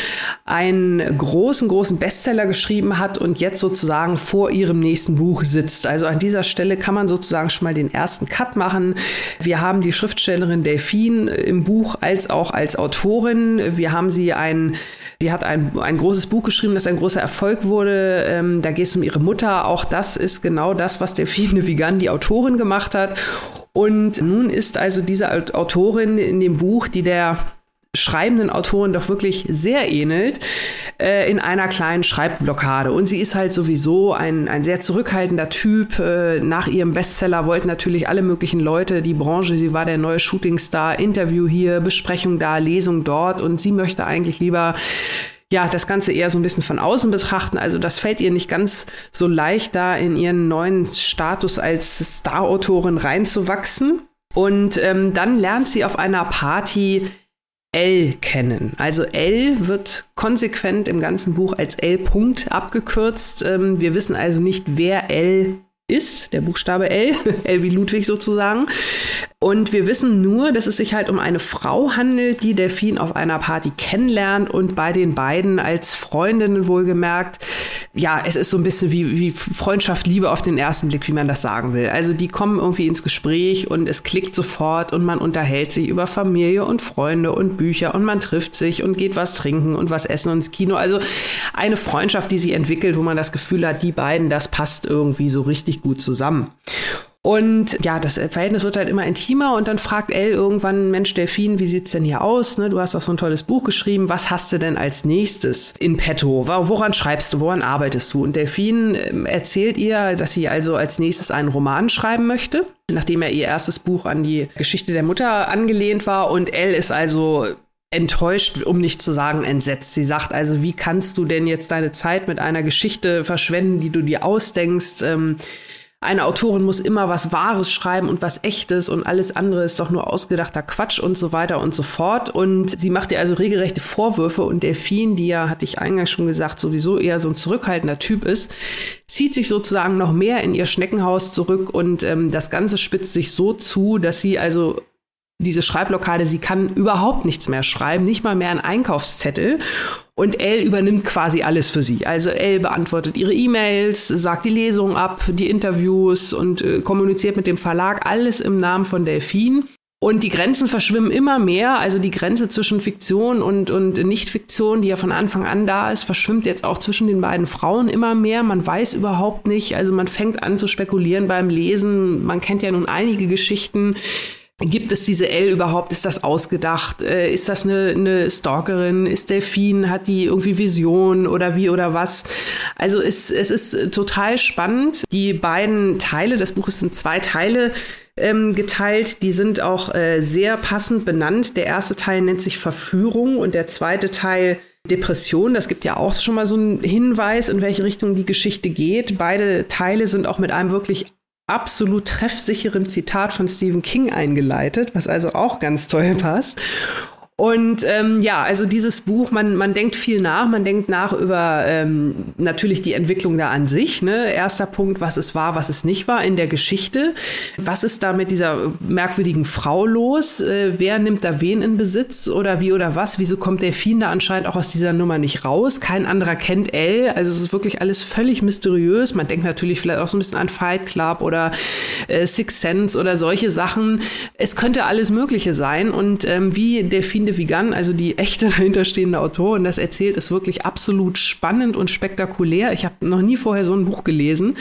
C: einen großen, großen Bestseller geschrieben hat und jetzt sozusagen vor ihrem nächsten Buch sitzt. Also an dieser Stelle kann man sozusagen schon mal den ersten Cut machen. Wir haben die Schriftstellerin Delphine im Buch als auch als Autorin. Wir haben sie ein Sie hat ein, ein großes Buch geschrieben, das ein großer Erfolg wurde. Ähm, da geht es um ihre Mutter. Auch das ist genau das, was Delphine Vigan, die Autorin, gemacht hat. Und nun ist also diese Autorin in dem Buch, die der schreibenden Autorin doch wirklich sehr ähnelt, äh, in einer kleinen Schreibblockade. Und sie ist halt sowieso ein, ein sehr zurückhaltender Typ. Äh, nach ihrem Bestseller wollten natürlich alle möglichen Leute, die Branche, sie war der neue Shootingstar, Interview hier, Besprechung da, Lesung dort. Und sie möchte eigentlich lieber ja, das Ganze eher so ein bisschen von außen betrachten. Also das fällt ihr nicht ganz so leicht, da in ihren neuen Status als Star-Autorin reinzuwachsen. Und ähm, dann lernt sie auf einer Party L kennen. Also L wird konsequent im ganzen Buch als L Punkt abgekürzt. Ähm, wir wissen also nicht, wer L ist, der Buchstabe L, L wie Ludwig sozusagen. Und wir wissen nur, dass es sich halt um eine Frau handelt, die Delphine auf einer Party kennenlernt und bei den beiden als Freundinnen wohlgemerkt, ja, es ist so ein bisschen wie, wie Freundschaft, Liebe auf den ersten Blick, wie man das sagen will. Also die kommen irgendwie ins Gespräch und es klickt sofort und man unterhält sich über Familie und Freunde und Bücher und man trifft sich und geht was trinken und was essen und ins Kino. Also eine Freundschaft, die sich entwickelt, wo man das Gefühl hat, die beiden, das passt irgendwie so richtig gut zusammen. Und ja, das Verhältnis wird halt immer intimer und dann fragt Elle irgendwann, Mensch, Delfin, wie sieht's denn hier aus? Ne, du hast doch so ein tolles Buch geschrieben. Was hast du denn als nächstes in petto? Woran schreibst du? Woran arbeitest du? Und Delfin ähm, erzählt ihr, dass sie also als nächstes einen Roman schreiben möchte, nachdem er ihr erstes Buch an die Geschichte der Mutter angelehnt war. Und Elle ist also enttäuscht, um nicht zu sagen entsetzt. Sie sagt also, wie kannst du denn jetzt deine Zeit mit einer Geschichte verschwenden, die du dir ausdenkst? Ähm, eine Autorin muss immer was Wahres schreiben und was Echtes und alles andere ist doch nur ausgedachter Quatsch und so weiter und so fort. Und sie macht ihr also regelrechte Vorwürfe und Delphine, die ja, hatte ich eingangs schon gesagt, sowieso eher so ein zurückhaltender Typ ist, zieht sich sozusagen noch mehr in ihr Schneckenhaus zurück und ähm, das Ganze spitzt sich so zu, dass sie also diese Schreibblockade, sie kann überhaupt nichts mehr schreiben, nicht mal mehr einen Einkaufszettel. Und Elle übernimmt quasi alles für sie. Also Elle beantwortet ihre E-Mails, sagt die Lesung ab, die Interviews und äh, kommuniziert mit dem Verlag, alles im Namen von Delphine. Und die Grenzen verschwimmen immer mehr. Also die Grenze zwischen Fiktion und, und Nicht-Fiktion, die ja von Anfang an da ist, verschwimmt jetzt auch zwischen den beiden Frauen immer mehr. Man weiß überhaupt nicht. Also man fängt an zu spekulieren beim Lesen. Man kennt ja nun einige Geschichten, Gibt es diese L überhaupt? Ist das ausgedacht? Äh, ist das eine, eine Stalkerin? Ist Delphine? Hat die irgendwie Vision oder wie oder was? Also es, es ist total spannend. Die beiden Teile, das Buch ist in zwei Teile ähm, geteilt. Die sind auch äh, sehr passend benannt. Der erste Teil nennt sich Verführung und der zweite Teil Depression. Das gibt ja auch schon mal so einen Hinweis, in welche Richtung die Geschichte geht. Beide Teile sind auch mit einem wirklich absolut treffsicheren Zitat von Stephen King eingeleitet, was also auch ganz toll passt. Und ähm, ja, also dieses Buch, man, man denkt viel nach, man denkt nach über ähm, natürlich die Entwicklung da an sich. Ne? Erster Punkt, was es war, was es nicht war in der Geschichte. Was ist da mit dieser merkwürdigen Frau los? Äh, wer nimmt da wen in Besitz oder wie oder was? Wieso kommt der Fiend da anscheinend auch aus dieser Nummer nicht raus? Kein anderer kennt Elle. Also es ist wirklich alles völlig mysteriös. Man denkt natürlich vielleicht auch so ein bisschen an Fight Club oder äh, Six Sense oder solche Sachen. Es könnte alles Mögliche sein. Und ähm, wie der Fiend de Vigan, also die echte dahinterstehende Autorin, das erzählt, ist wirklich absolut spannend und spektakulär. Ich habe noch nie vorher so ein Buch gelesen.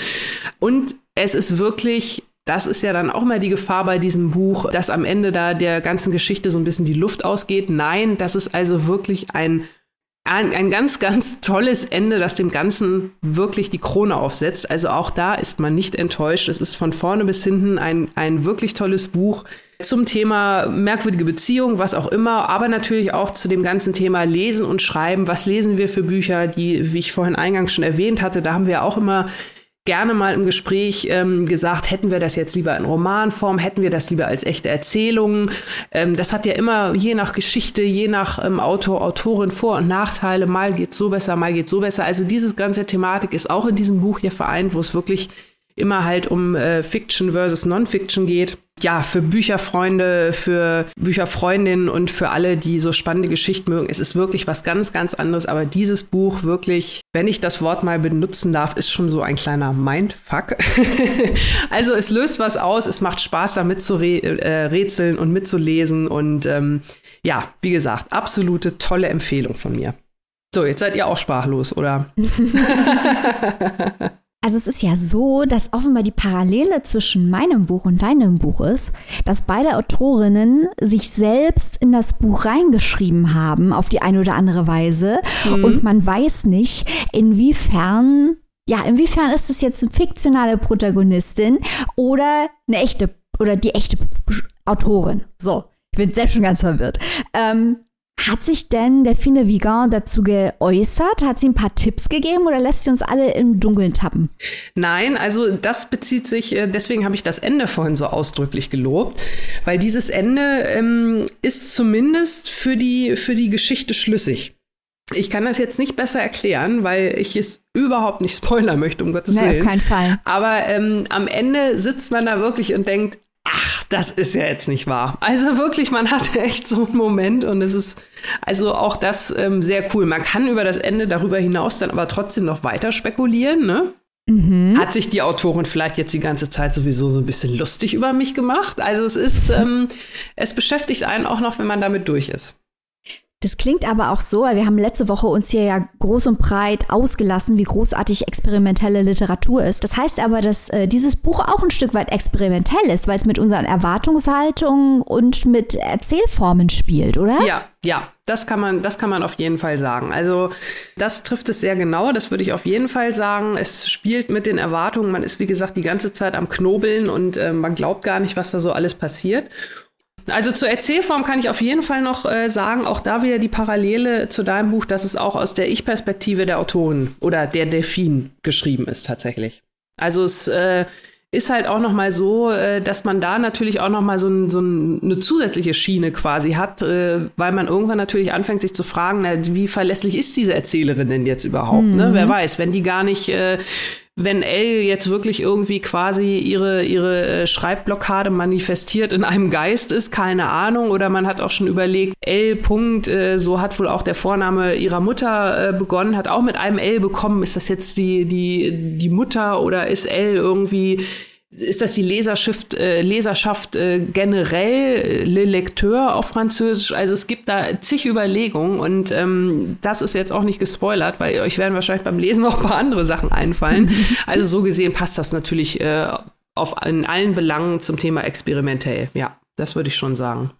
C: Und es ist wirklich das ist ja dann auch mal die Gefahr bei diesem Buch, dass am Ende da der ganzen Geschichte so ein bisschen die Luft ausgeht. Nein, das ist also wirklich ein, ein, ein, ganz, ganz tolles Ende, das dem Ganzen wirklich die Krone aufsetzt. Also auch da ist man nicht enttäuscht. Es ist von vorne bis hinten ein, ein wirklich tolles Buch zum Thema merkwürdige Beziehung, was auch immer, aber natürlich auch zu dem ganzen Thema Lesen und Schreiben. Was lesen wir für Bücher, die, wie ich vorhin eingangs schon erwähnt hatte, da haben wir auch immer gerne mal im Gespräch ähm, gesagt, hätten wir das jetzt lieber in Romanform, hätten wir das lieber als echte Erzählungen. Ähm, das hat ja immer je nach Geschichte, je nach ähm, Autor, Autorin Vor- und Nachteile. Mal geht so besser, mal geht so besser. Also diese ganze Thematik ist auch in diesem Buch ja vereint, wo es wirklich immer halt um äh, Fiction versus Non-Fiction geht. Ja, für Bücherfreunde, für Bücherfreundinnen und für alle, die so spannende Geschichten mögen, es ist wirklich was ganz, ganz anderes. Aber dieses Buch wirklich, wenn ich das Wort mal benutzen darf, ist schon so ein kleiner Mindfuck. also es löst was aus, es macht Spaß, damit zu re äh, rätseln und mitzulesen. Und ähm, ja, wie gesagt, absolute tolle Empfehlung von mir. So, jetzt seid ihr auch sprachlos, oder?
B: Also es ist ja so, dass offenbar die Parallele zwischen meinem Buch und deinem Buch ist, dass beide Autorinnen sich selbst in das Buch reingeschrieben haben, auf die eine oder andere Weise. Mhm. Und man weiß nicht, inwiefern, ja, inwiefern ist es jetzt eine fiktionale Protagonistin oder eine echte, oder die echte Autorin. So, ich bin selbst schon ganz verwirrt. Ähm, hat sich denn Delphine Vigan dazu geäußert? Hat sie ein paar Tipps gegeben oder lässt sie uns alle im Dunkeln tappen?
C: Nein, also das bezieht sich, äh, deswegen habe ich das Ende vorhin so ausdrücklich gelobt, weil dieses Ende ähm, ist zumindest für die, für die Geschichte schlüssig. Ich kann das jetzt nicht besser erklären, weil ich es überhaupt nicht spoilern möchte, um Gottes Willen.
B: Nee, auf keinen Fall.
C: Aber ähm, am Ende sitzt man da wirklich und denkt, ach, das ist ja jetzt nicht wahr. Also wirklich, man hatte echt so einen Moment und es ist also auch das ähm, sehr cool. Man kann über das Ende darüber hinaus dann aber trotzdem noch weiter spekulieren, ne? Mhm. Hat sich die Autorin vielleicht jetzt die ganze Zeit sowieso so ein bisschen lustig über mich gemacht? Also es ist, ähm, es beschäftigt einen auch noch, wenn man damit durch ist.
B: Das klingt aber auch so, wir haben letzte Woche uns hier ja groß und breit ausgelassen, wie großartig experimentelle Literatur ist. Das heißt aber, dass äh, dieses Buch auch ein Stück weit experimentell ist, weil es mit unseren Erwartungshaltungen und mit Erzählformen spielt, oder?
C: Ja, ja, das kann man, das kann man auf jeden Fall sagen. Also das trifft es sehr genau. Das würde ich auf jeden Fall sagen. Es spielt mit den Erwartungen. Man ist wie gesagt die ganze Zeit am Knobeln und äh, man glaubt gar nicht, was da so alles passiert. Also zur Erzählform kann ich auf jeden Fall noch äh, sagen, auch da wieder die Parallele zu deinem Buch, dass es auch aus der Ich-Perspektive der Autorin oder der Delfin geschrieben ist tatsächlich. Also es äh, ist halt auch noch mal so, äh, dass man da natürlich auch noch mal so, ein, so eine zusätzliche Schiene quasi hat, äh, weil man irgendwann natürlich anfängt sich zu fragen, na, wie verlässlich ist diese Erzählerin denn jetzt überhaupt? Ne? Mhm. Ne? Wer weiß, wenn die gar nicht äh, wenn Elle jetzt wirklich irgendwie quasi ihre, ihre äh, Schreibblockade manifestiert in einem Geist ist, keine Ahnung. Oder man hat auch schon überlegt, L. Punkt, äh, so hat wohl auch der Vorname ihrer Mutter äh, begonnen, hat auch mit einem L bekommen. Ist das jetzt die, die, die Mutter oder ist L irgendwie ist das die Leserschaft, äh, Leserschaft äh, generell, äh, Le Lecteur auf Französisch. Also es gibt da zig Überlegungen und ähm, das ist jetzt auch nicht gespoilert, weil euch werden wahrscheinlich beim Lesen noch ein paar andere Sachen einfallen. also so gesehen passt das natürlich äh, auf, in allen Belangen zum Thema experimentell. Ja, das würde ich schon sagen.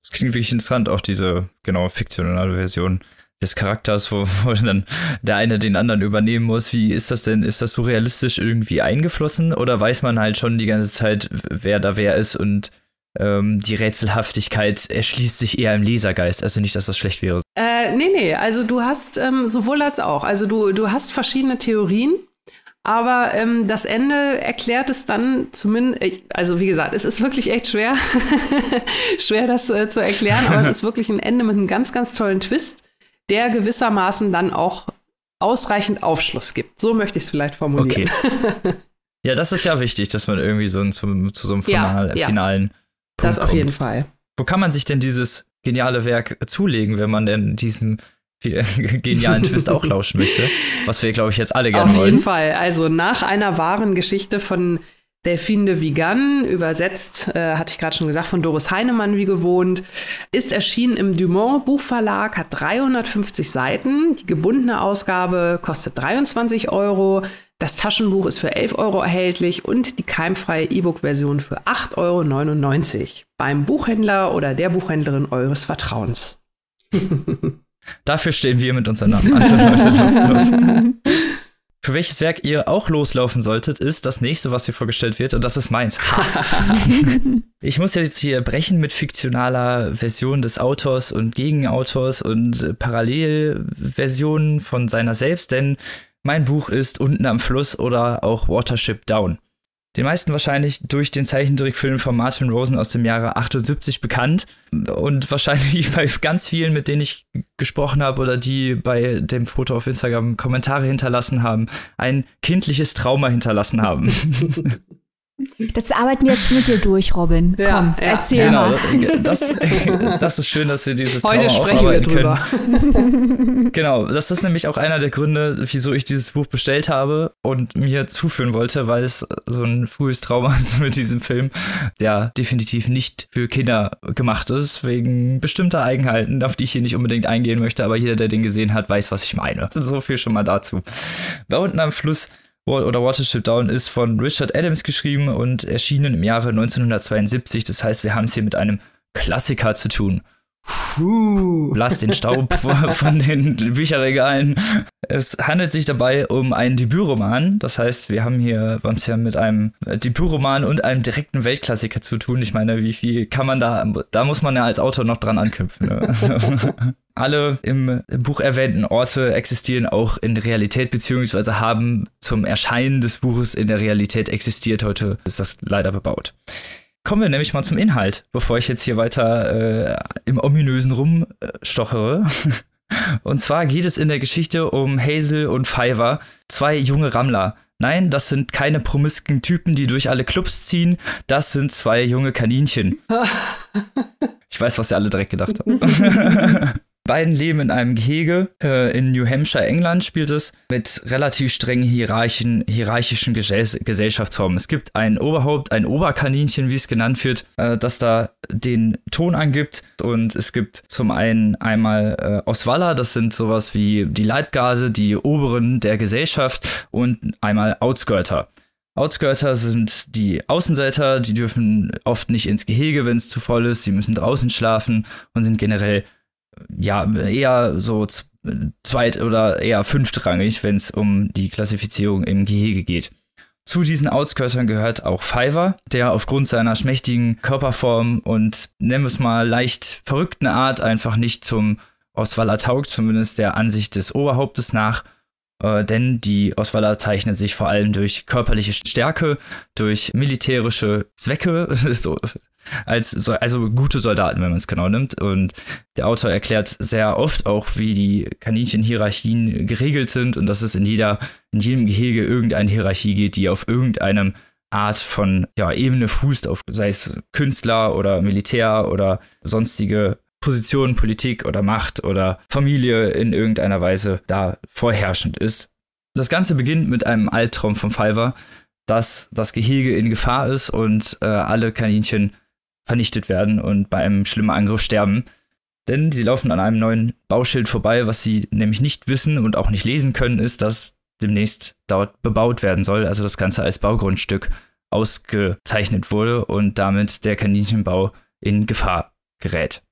A: Das klingt wirklich interessant, auch diese genau fiktionale Version des Charakters, wo, wo dann der eine den anderen übernehmen muss. Wie ist das denn? Ist das so realistisch irgendwie eingeflossen oder weiß man halt schon die ganze Zeit, wer da wer ist und ähm, die Rätselhaftigkeit erschließt sich eher im Lesergeist? Also nicht, dass das schlecht wäre.
C: Äh, nee, nee, also du hast ähm, sowohl als auch. Also du, du hast verschiedene Theorien. Aber ähm, das Ende erklärt es dann zumindest, also wie gesagt, es ist wirklich echt schwer, schwer das äh, zu erklären, aber es ist wirklich ein Ende mit einem ganz, ganz tollen Twist der gewissermaßen dann auch ausreichend Aufschluss gibt. So möchte ich es vielleicht formulieren.
A: Okay. ja, das ist ja wichtig, dass man irgendwie so ein, zu, zu so einem Final, ja, ja. finalen Punkt
C: Das auf kommt. jeden Fall.
A: Wo kann man sich denn dieses geniale Werk zulegen, wenn man denn diesen genialen Twist auch lauschen möchte? Was wir, glaube ich, jetzt alle gerne wollen.
C: Auf jeden Fall. Also nach einer wahren Geschichte von Delphine de Vigan, übersetzt, äh, hatte ich gerade schon gesagt, von Doris Heinemann wie gewohnt, ist erschienen im Dumont Buchverlag, hat 350 Seiten. Die gebundene Ausgabe kostet 23 Euro. Das Taschenbuch ist für 11 Euro erhältlich und die keimfreie E-Book-Version für 8,99 Euro beim Buchhändler oder der Buchhändlerin eures Vertrauens.
A: Dafür stehen wir mit unserem Namen. Also Leute, Für welches Werk ihr auch loslaufen solltet, ist das nächste, was hier vorgestellt wird, und das ist meins. ich muss jetzt hier brechen mit fiktionaler Version des Autors und Gegenautors und Parallelversionen von seiner selbst, denn mein Buch ist Unten am Fluss oder auch Watership Down. Den meisten wahrscheinlich durch den Zeichentrickfilm von Martin Rosen aus dem Jahre 78 bekannt und wahrscheinlich bei ganz vielen, mit denen ich gesprochen habe oder die bei dem Foto auf Instagram Kommentare hinterlassen haben, ein kindliches Trauma hinterlassen haben.
B: Das arbeiten wir jetzt mit dir durch, Robin. Ja, Komm, ja. erzähl genau,
A: mal. Das, das ist schön, dass wir dieses
C: Heute
A: Trauma
C: sprechen wir drüber.
A: können. genau, das ist nämlich auch einer der Gründe, wieso ich dieses Buch bestellt habe und mir zuführen wollte, weil es so ein frühes Trauma ist mit diesem Film, der definitiv nicht für Kinder gemacht ist, wegen bestimmter Eigenheiten, auf die ich hier nicht unbedingt eingehen möchte, aber jeder, der den gesehen hat, weiß, was ich meine. So viel schon mal dazu. Da unten am Fluss oder Watership Down ist von Richard Adams geschrieben und erschienen im Jahre 1972. Das heißt, wir haben es hier mit einem Klassiker zu tun. Puh. Lass den Staub von den Bücherregalen. Es handelt sich dabei um einen Debütroman. Das heißt, wir haben hier, wir ja mit einem Debütroman und einem direkten Weltklassiker zu tun. Ich meine, wie viel kann man da, da muss man ja als Autor noch dran anknüpfen. Ne? Alle im Buch erwähnten Orte existieren auch in der Realität, beziehungsweise haben zum Erscheinen des Buches in der Realität existiert. Heute ist das leider bebaut. Kommen wir nämlich mal zum Inhalt, bevor ich jetzt hier weiter äh, im ominösen rumstochere. und zwar geht es in der Geschichte um Hazel und Fiverr, zwei junge Rammler. Nein, das sind keine promisken Typen, die durch alle Clubs ziehen. Das sind zwei junge Kaninchen. Ich weiß, was ihr alle direkt gedacht habt. beiden leben in einem Gehege. Äh, in New Hampshire, England spielt es mit relativ strengen hierarchischen, hierarchischen Gesellschaftsformen. Es gibt ein Oberhaupt, ein Oberkaninchen, wie es genannt wird, äh, das da den Ton angibt. Und es gibt zum einen einmal äh, Oswalla, das sind sowas wie die Leibgarde, die Oberen der Gesellschaft und einmal Outskirter. Outskirter sind die Außenseiter, die dürfen oft nicht ins Gehege, wenn es zu voll ist, sie müssen draußen schlafen und sind generell ja, eher so zweit- oder eher fünftrangig, wenn es um die Klassifizierung im Gehege geht. Zu diesen Outskirtern gehört auch Fiverr, der aufgrund seiner schmächtigen Körperform und nennen wir es mal leicht verrückten Art einfach nicht zum Oswaller taugt, zumindest der Ansicht des Oberhauptes nach. Äh, denn die Oswaller zeichnen sich vor allem durch körperliche Stärke, durch militärische Zwecke, so als also gute Soldaten, wenn man es genau nimmt. Und der Autor erklärt sehr oft auch, wie die Kaninchenhierarchien geregelt sind und dass es in jeder, in jedem Gehege irgendeine Hierarchie geht, die auf irgendeinem Art von ja, Ebene fußt, auf sei es Künstler oder Militär oder sonstige Positionen, Politik oder Macht oder Familie in irgendeiner Weise da vorherrschend ist. Das Ganze beginnt mit einem Albtraum von Fiverr, dass das Gehege in Gefahr ist und äh, alle Kaninchen vernichtet werden und bei einem schlimmen Angriff sterben. Denn sie laufen an einem neuen Bauschild vorbei, was sie nämlich nicht wissen und auch nicht lesen können, ist, dass demnächst dort bebaut werden soll. Also das Ganze als Baugrundstück ausgezeichnet wurde und damit der Kaninchenbau in Gefahr gerät.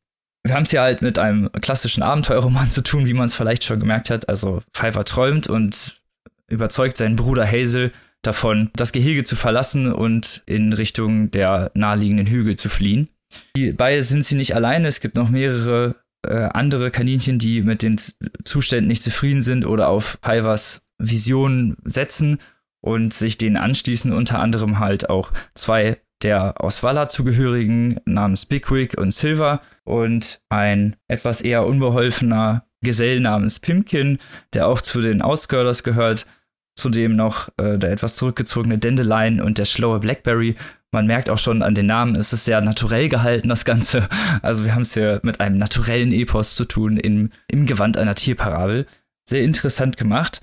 A: Wir haben es hier halt mit einem klassischen Abenteuerroman zu tun, wie man es vielleicht schon gemerkt hat. Also Pfeiffer träumt und überzeugt seinen Bruder Hazel, davon, das Gehege zu verlassen und in Richtung der naheliegenden Hügel zu fliehen. Hierbei sind sie nicht alleine, es gibt noch mehrere äh, andere Kaninchen, die mit den Zuständen nicht zufrieden sind oder auf Paivas Vision setzen und sich denen anschließen, unter anderem halt auch zwei der aus Walla zugehörigen namens Bigwig und Silver und ein etwas eher unbeholfener Gesell namens Pimpkin, der auch zu den Outskirters gehört Zudem noch äh, der etwas zurückgezogene Dandelion und der schlaue Blackberry. Man merkt auch schon an den Namen, es ist sehr naturell gehalten, das Ganze. Also wir haben es hier mit einem naturellen Epos zu tun im, im Gewand einer Tierparabel. Sehr interessant gemacht.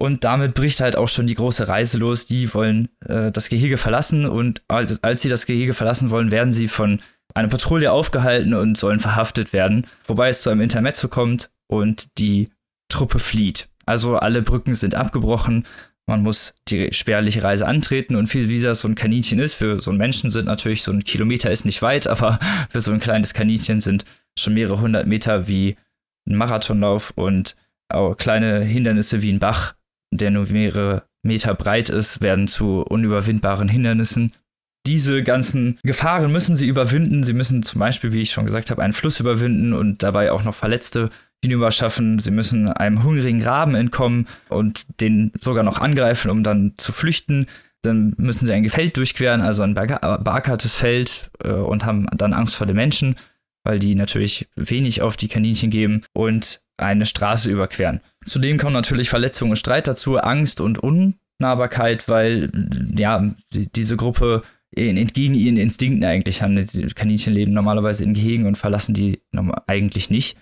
A: Und damit bricht halt auch schon die große Reise los. Die wollen äh, das Gehege verlassen und als, als sie das Gehege verlassen wollen, werden sie von einer Patrouille aufgehalten und sollen verhaftet werden. Wobei es zu einem Intermezzo kommt und die Truppe flieht. Also alle Brücken sind abgebrochen. Man muss die spärliche Reise antreten und viel wie das so ein Kaninchen ist, für so einen Menschen sind natürlich so ein Kilometer ist nicht weit, aber für so ein kleines Kaninchen sind schon mehrere hundert Meter wie ein Marathonlauf und auch kleine Hindernisse wie ein Bach, der nur mehrere Meter breit ist, werden zu unüberwindbaren Hindernissen. Diese ganzen Gefahren müssen sie überwinden. Sie müssen zum Beispiel, wie ich schon gesagt habe, einen Fluss überwinden und dabei auch noch Verletzte hinüber schaffen. Sie müssen einem hungrigen Raben entkommen und den sogar noch angreifen, um dann zu flüchten. dann müssen sie ein Feld durchqueren, also ein beackertes Feld äh, und haben dann Angst vor den Menschen, weil die natürlich wenig auf die Kaninchen geben und eine Straße überqueren. Zudem kommen natürlich Verletzungen und Streit dazu, Angst und Unnahbarkeit, weil ja diese Gruppe entgegen ihren Instinkten eigentlich handelt. Kaninchen leben normalerweise in Gehegen und verlassen die eigentlich nicht.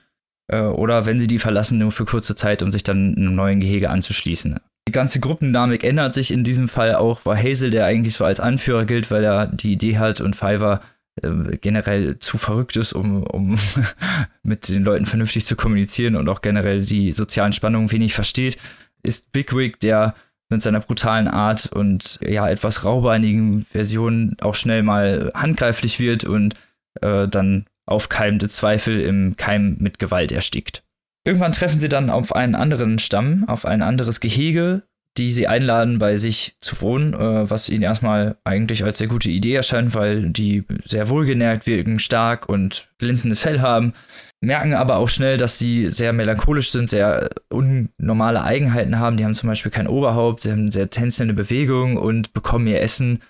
A: Äh, oder wenn sie die verlassen, nur für kurze Zeit, um sich dann einem neuen Gehege anzuschließen. Die ganze Gruppendynamik ändert sich in diesem Fall auch, weil Hazel, der eigentlich so als Anführer gilt, weil er die Idee hat und Fiverr äh, generell zu verrückt ist, um, um mit den Leuten vernünftig zu kommunizieren und auch generell die sozialen Spannungen wenig versteht, ist Bigwig, der mit seiner brutalen Art und ja etwas raubeinigen Version auch schnell mal handgreiflich wird und äh, dann aufkeimende Zweifel im Keim mit Gewalt erstickt. Irgendwann treffen sie dann auf einen anderen Stamm, auf ein anderes Gehege, die sie einladen, bei sich zu wohnen, äh, was ihnen erstmal eigentlich als sehr gute Idee erscheint, weil die sehr wohlgenährt wirken, stark und glänzendes Fell haben, merken aber auch schnell, dass sie sehr melancholisch sind, sehr unnormale Eigenheiten haben. Die haben zum Beispiel kein Oberhaupt, sie haben sehr tänzelnde Bewegungen und bekommen ihr Essen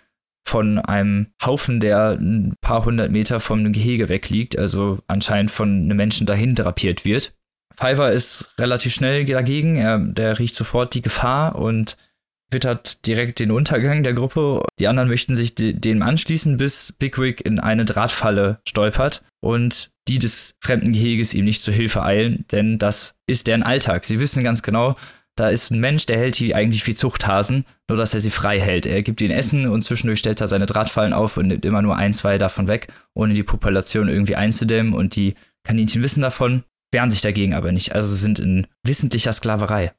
A: von einem Haufen, der ein paar hundert Meter vom Gehege wegliegt, also anscheinend von einem Menschen dahin drapiert wird. Fiverr ist relativ schnell dagegen, er, der riecht sofort die Gefahr und wittert direkt den Untergang der Gruppe. Die anderen möchten sich de dem anschließen, bis Bigwig in eine Drahtfalle stolpert und die des fremden Geheges ihm nicht zu Hilfe eilen, denn das ist deren Alltag. Sie wissen ganz genau, da ist ein Mensch, der hält die eigentlich wie Zuchthasen, nur dass er sie frei hält. Er gibt ihnen Essen und zwischendurch stellt er seine Drahtfallen auf und nimmt immer nur ein, zwei davon weg, ohne die Population irgendwie einzudämmen. Und die Kaninchen wissen davon, wehren sich dagegen aber nicht. Also sind in wissentlicher Sklaverei.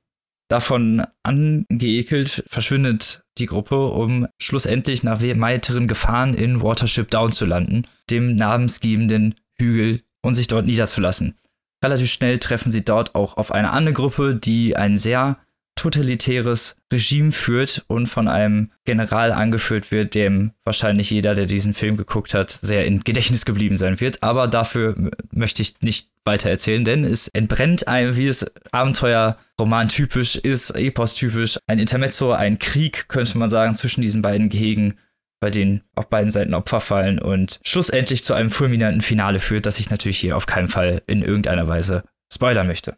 A: Davon angeekelt verschwindet die Gruppe, um schlussendlich nach weiteren Gefahren in Watership Down zu landen, dem namensgebenden Hügel, und sich dort niederzulassen. Relativ schnell treffen sie dort auch auf eine andere Gruppe, die ein sehr totalitäres Regime führt und von einem General angeführt wird, dem wahrscheinlich jeder, der diesen Film geguckt hat, sehr in Gedächtnis geblieben sein wird. Aber dafür möchte ich nicht weiter erzählen, denn es entbrennt einem, wie es Abenteuerroman typisch ist, Epos typisch, ein Intermezzo, ein Krieg, könnte man sagen, zwischen diesen beiden Gehegen bei denen auf beiden Seiten Opfer fallen und schlussendlich zu einem fulminanten Finale führt, das ich natürlich hier auf keinen Fall in irgendeiner Weise spoilern möchte.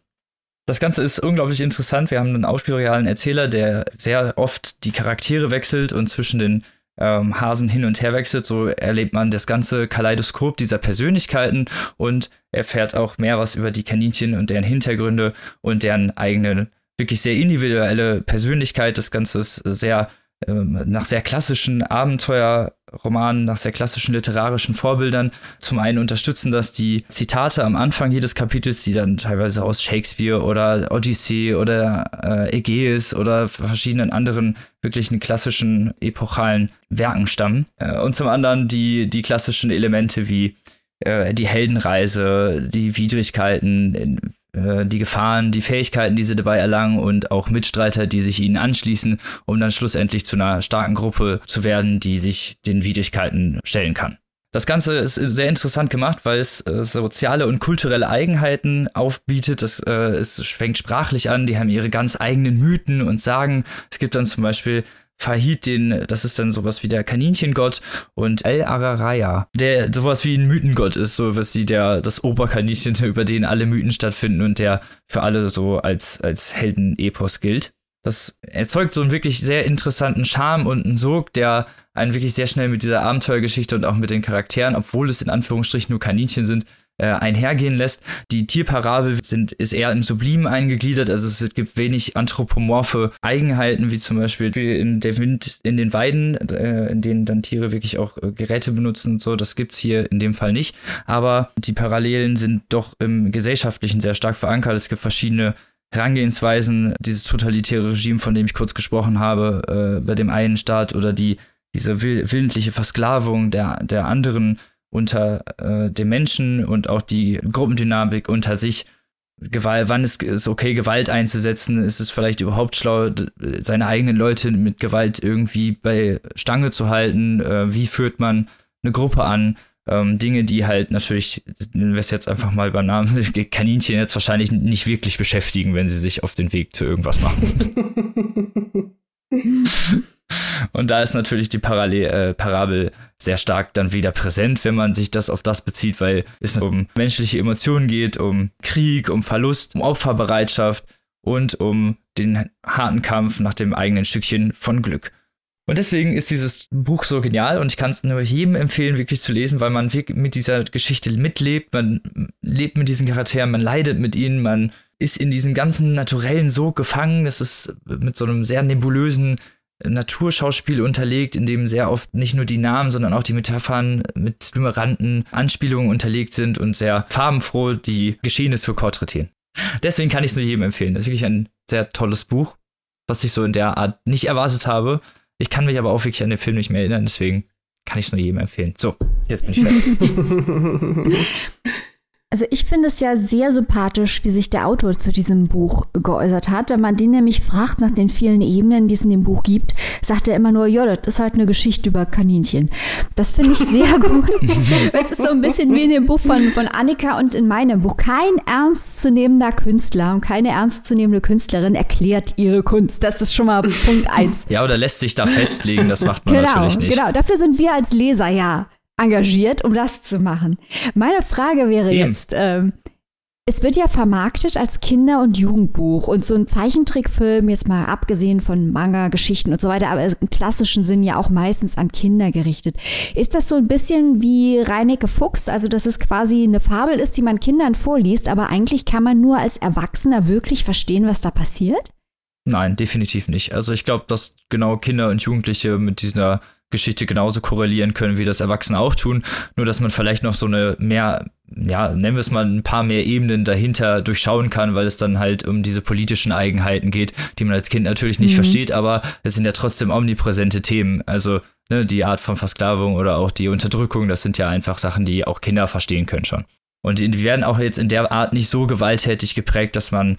A: Das Ganze ist unglaublich interessant. Wir haben einen ausspielrealen Erzähler, der sehr oft die Charaktere wechselt und zwischen den ähm, Hasen hin und her wechselt. So erlebt man das ganze Kaleidoskop dieser Persönlichkeiten und erfährt auch mehr was über die Kaninchen und deren Hintergründe und deren eigene, wirklich sehr individuelle Persönlichkeit. Das Ganze ist sehr nach sehr klassischen Abenteuerromanen, nach sehr klassischen literarischen Vorbildern. Zum einen unterstützen das die Zitate am Anfang jedes Kapitels, die dann teilweise aus Shakespeare oder Odyssee oder äh, Aegeis oder verschiedenen anderen wirklichen klassischen epochalen Werken stammen. Äh, und zum anderen die, die klassischen Elemente wie äh, die Heldenreise, die Widrigkeiten, die Gefahren, die Fähigkeiten, die sie dabei erlangen und auch Mitstreiter, die sich ihnen anschließen, um dann schlussendlich zu einer starken Gruppe zu werden, die sich den Widrigkeiten stellen kann. Das Ganze ist sehr interessant gemacht, weil es äh, soziale und kulturelle Eigenheiten aufbietet. Das, äh, es fängt sprachlich an, die haben ihre ganz eigenen Mythen und Sagen. Es gibt dann zum Beispiel Fahid, den, das ist dann sowas wie der Kaninchengott und El Araraya, der sowas wie ein Mythengott ist, so was wie der, das Oberkaninchen, über den alle Mythen stattfinden und der für alle so als, als Heldenepos gilt. Das erzeugt so einen wirklich sehr interessanten Charme und einen Sog, der einen wirklich sehr schnell mit dieser Abenteuergeschichte und auch mit den Charakteren, obwohl es in Anführungsstrichen nur Kaninchen sind, äh, einhergehen lässt. Die Tierparabel sind, ist eher im Sublimen eingegliedert, also es gibt wenig anthropomorphe Eigenheiten, wie zum Beispiel in der Wind in den Weiden, äh, in denen dann Tiere wirklich auch äh, Geräte benutzen und so. Das gibt's hier in dem Fall nicht. Aber die Parallelen sind doch im Gesellschaftlichen sehr stark verankert. Es gibt verschiedene Herangehensweisen, dieses totalitäre Regime, von dem ich kurz gesprochen habe, äh, bei dem einen Staat oder die diese willentliche Versklavung der, der anderen unter äh, den Menschen und auch die Gruppendynamik unter sich. Gewalt, wann ist es okay, Gewalt einzusetzen? Ist es vielleicht überhaupt schlau, seine eigenen Leute mit Gewalt irgendwie bei Stange zu halten? Äh, wie führt man eine Gruppe an? Ähm, Dinge, die halt natürlich, nennen wir es jetzt einfach mal beim Namen, Kaninchen jetzt wahrscheinlich nicht wirklich beschäftigen, wenn sie sich auf den Weg zu irgendwas machen. Und da ist natürlich die Parallel, äh, Parabel sehr stark dann wieder präsent, wenn man sich das auf das bezieht, weil es um menschliche Emotionen geht, um Krieg, um Verlust, um Opferbereitschaft und um den harten Kampf nach dem eigenen Stückchen von Glück. Und deswegen ist dieses Buch so genial und ich kann es nur jedem empfehlen, wirklich zu lesen, weil man mit dieser Geschichte mitlebt, man lebt mit diesen Charakteren, man leidet mit ihnen, man ist in diesem ganzen naturellen Sog gefangen. Das ist mit so einem sehr nebulösen Naturschauspiel unterlegt, in dem sehr oft nicht nur die Namen, sondern auch die Metaphern mit blümeranten Anspielungen unterlegt sind und sehr farbenfroh die Geschehnisse porträtieren. Deswegen kann ich es nur jedem empfehlen. Das ist wirklich ein sehr tolles Buch, was ich so in der Art nicht erwartet habe. Ich kann mich aber auch wirklich an den Film nicht mehr erinnern, deswegen kann ich es nur jedem empfehlen. So, jetzt bin ich fertig.
B: Also ich finde es ja sehr sympathisch, wie sich der Autor zu diesem Buch geäußert hat. Wenn man den nämlich fragt nach den vielen Ebenen, die es in dem Buch gibt, sagt er immer nur, ja, das ist halt eine Geschichte über Kaninchen. Das finde ich sehr gut. es ist so ein bisschen wie in dem Buch von, von Annika und in meinem Buch. Kein ernstzunehmender Künstler und keine ernstzunehmende Künstlerin erklärt ihre Kunst. Das ist schon mal Punkt eins.
A: Ja, oder lässt sich da festlegen, das macht man genau, natürlich nicht.
B: Genau, dafür sind wir als Leser ja engagiert, um das zu machen. Meine Frage wäre Eben. jetzt, ähm, es wird ja vermarktet als Kinder- und Jugendbuch und so ein Zeichentrickfilm, jetzt mal abgesehen von Manga-Geschichten und so weiter, aber im klassischen Sinn ja auch meistens an Kinder gerichtet. Ist das so ein bisschen wie Reinecke Fuchs, also dass es quasi eine Fabel ist, die man Kindern vorliest, aber eigentlich kann man nur als Erwachsener wirklich verstehen, was da passiert?
A: Nein, definitiv nicht. Also ich glaube, dass genau Kinder und Jugendliche mit dieser Geschichte genauso korrelieren können, wie das Erwachsene auch tun. Nur, dass man vielleicht noch so eine mehr, ja, nennen wir es mal ein paar mehr Ebenen dahinter durchschauen kann, weil es dann halt um diese politischen Eigenheiten geht, die man als Kind natürlich nicht mhm. versteht, aber es sind ja trotzdem omnipräsente Themen. Also, ne, die Art von Versklavung oder auch die Unterdrückung, das sind ja einfach Sachen, die auch Kinder verstehen können schon. Und die werden auch jetzt in der Art nicht so gewalttätig geprägt, dass man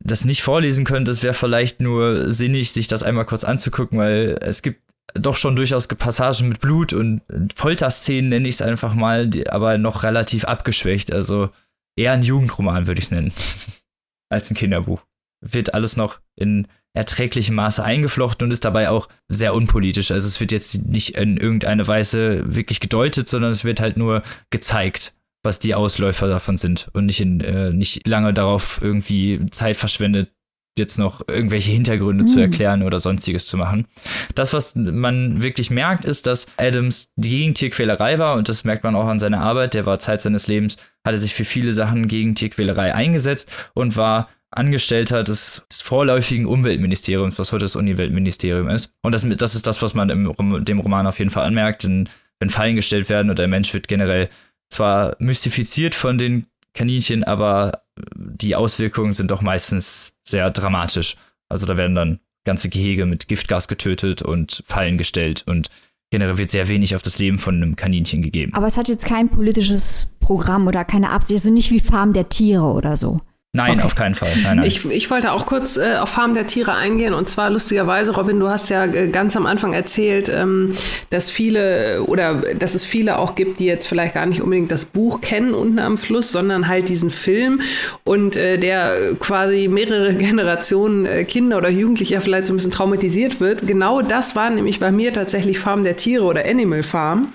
A: das nicht vorlesen könnte. Es wäre vielleicht nur sinnig, sich das einmal kurz anzugucken, weil es gibt doch schon durchaus Passagen mit Blut und Folterszenen nenne ich es einfach mal, die, aber noch relativ abgeschwächt. Also eher ein Jugendroman würde ich es nennen, als ein Kinderbuch. Wird alles noch in erträglichem Maße eingeflochten und ist dabei auch sehr unpolitisch. Also es wird jetzt nicht in irgendeine Weise wirklich gedeutet, sondern es wird halt nur gezeigt, was die Ausläufer davon sind und nicht, in, äh, nicht lange darauf irgendwie Zeit verschwendet, jetzt noch irgendwelche Hintergründe mhm. zu erklären oder sonstiges zu machen. Das, was man wirklich merkt, ist, dass Adams gegen Tierquälerei war und das merkt man auch an seiner Arbeit. Der war Zeit seines Lebens, hatte sich für viele Sachen gegen Tierquälerei eingesetzt und war Angestellter des, des vorläufigen Umweltministeriums, was heute das Umweltministerium ist. Und das, das ist das, was man im, dem Roman auf jeden Fall anmerkt. Denn wenn Fallen gestellt werden und der Mensch wird generell zwar mystifiziert von den Kaninchen, aber die Auswirkungen sind doch meistens sehr dramatisch. Also da werden dann ganze Gehege mit Giftgas getötet und Fallen gestellt und generell wird sehr wenig auf das Leben von einem Kaninchen gegeben.
B: Aber es hat jetzt kein politisches Programm oder keine Absicht, also nicht wie Farm der Tiere oder so.
A: Nein, okay. auf keinen Fall. Nein, nein.
C: Ich, ich wollte auch kurz äh, auf Farm der Tiere eingehen. Und zwar lustigerweise, Robin, du hast ja äh, ganz am Anfang erzählt, ähm, dass viele oder dass es viele auch gibt, die jetzt vielleicht gar nicht unbedingt das Buch kennen unten am Fluss, sondern halt diesen Film und äh, der quasi mehrere Generationen äh, Kinder oder Jugendlicher vielleicht so ein bisschen traumatisiert wird. Genau das war nämlich bei mir tatsächlich Farm der Tiere oder Animal Farm.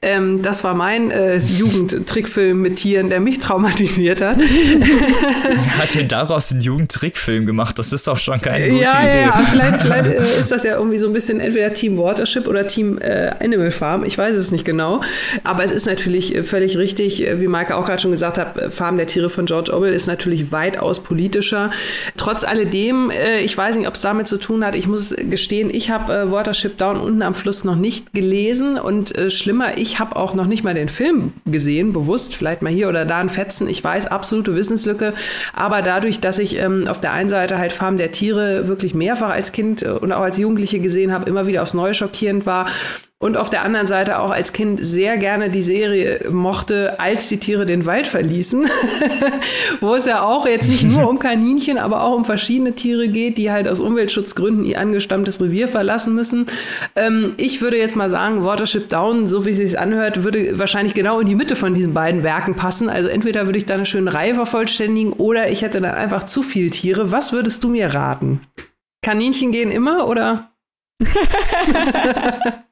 C: Ähm, das war mein äh, Jugendtrickfilm mit Tieren, der mich traumatisiert hat.
A: Wer hat denn daraus einen Jugendtrickfilm gemacht? Das ist doch schon keine gute
C: ja,
A: Idee.
C: Ja, vielleicht, vielleicht äh, ist das ja irgendwie so ein bisschen entweder Team Watership oder Team äh, Animal Farm. Ich weiß es nicht genau. Aber es ist natürlich äh, völlig richtig, äh, wie Maike auch gerade schon gesagt hat, Farm der Tiere von George Orwell ist natürlich weitaus politischer. Trotz alledem, äh, ich weiß nicht, ob es damit zu tun hat. Ich muss gestehen, ich habe äh, Watership Down unten am Fluss noch nicht gelesen und schlimmer, ich habe auch noch nicht mal den Film gesehen, bewusst, vielleicht mal hier oder da ein Fetzen. Ich weiß, absolute Wissenslücke. Aber dadurch, dass ich ähm, auf der einen Seite halt Farm der Tiere wirklich mehrfach als Kind äh, und auch als Jugendliche gesehen habe, immer wieder aufs Neue schockierend war und auf der anderen Seite auch als Kind sehr gerne die Serie mochte, als die Tiere den Wald verließen, wo es ja auch jetzt nicht nur um Kaninchen, aber auch um verschiedene Tiere geht, die halt aus Umweltschutzgründen ihr angestammtes Revier verlassen müssen. Ähm, ich würde jetzt mal sagen, Watership Down, so wie es sich anhört, würde wahrscheinlich genau in die Mitte von diesen beiden Werken passen. Also entweder würde ich da eine schöne Reihe vervollständigen oder ich hätte dann einfach zu viele Tiere. Was würdest du mir raten? Kaninchen gehen immer oder?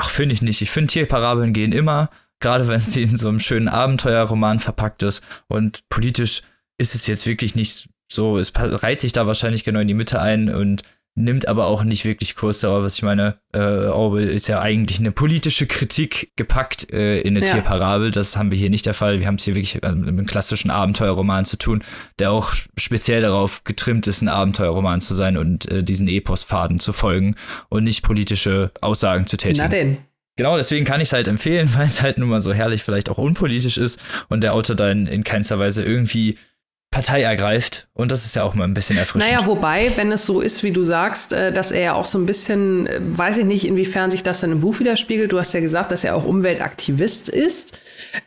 A: Ach, finde ich nicht. Ich finde Tierparabeln gehen immer, gerade wenn sie in so einem schönen Abenteuerroman verpackt ist. Und politisch ist es jetzt wirklich nicht so, es reiht sich da wahrscheinlich genau in die Mitte ein und nimmt aber auch nicht wirklich Kurs darauf, was ich meine. Äh, Orwell ist ja eigentlich eine politische Kritik gepackt äh, in eine ja. Tierparabel. Das haben wir hier nicht der Fall. Wir haben es hier wirklich äh, mit einem klassischen Abenteuerroman zu tun, der auch speziell darauf getrimmt ist, ein Abenteuerroman zu sein und äh, diesen Epospfaden zu folgen und nicht politische Aussagen zu tätigen. Na denn. Genau, deswegen kann ich es halt empfehlen, weil es halt nun mal so herrlich vielleicht auch unpolitisch ist und der Autor dann in keinster Weise irgendwie Partei ergreift. Und das ist ja auch mal ein bisschen erfrischend.
C: Naja, wobei, wenn es so ist, wie du sagst, äh, dass er ja auch so ein bisschen, äh, weiß ich nicht, inwiefern sich das dann im Buch widerspiegelt. Du hast ja gesagt, dass er auch Umweltaktivist ist.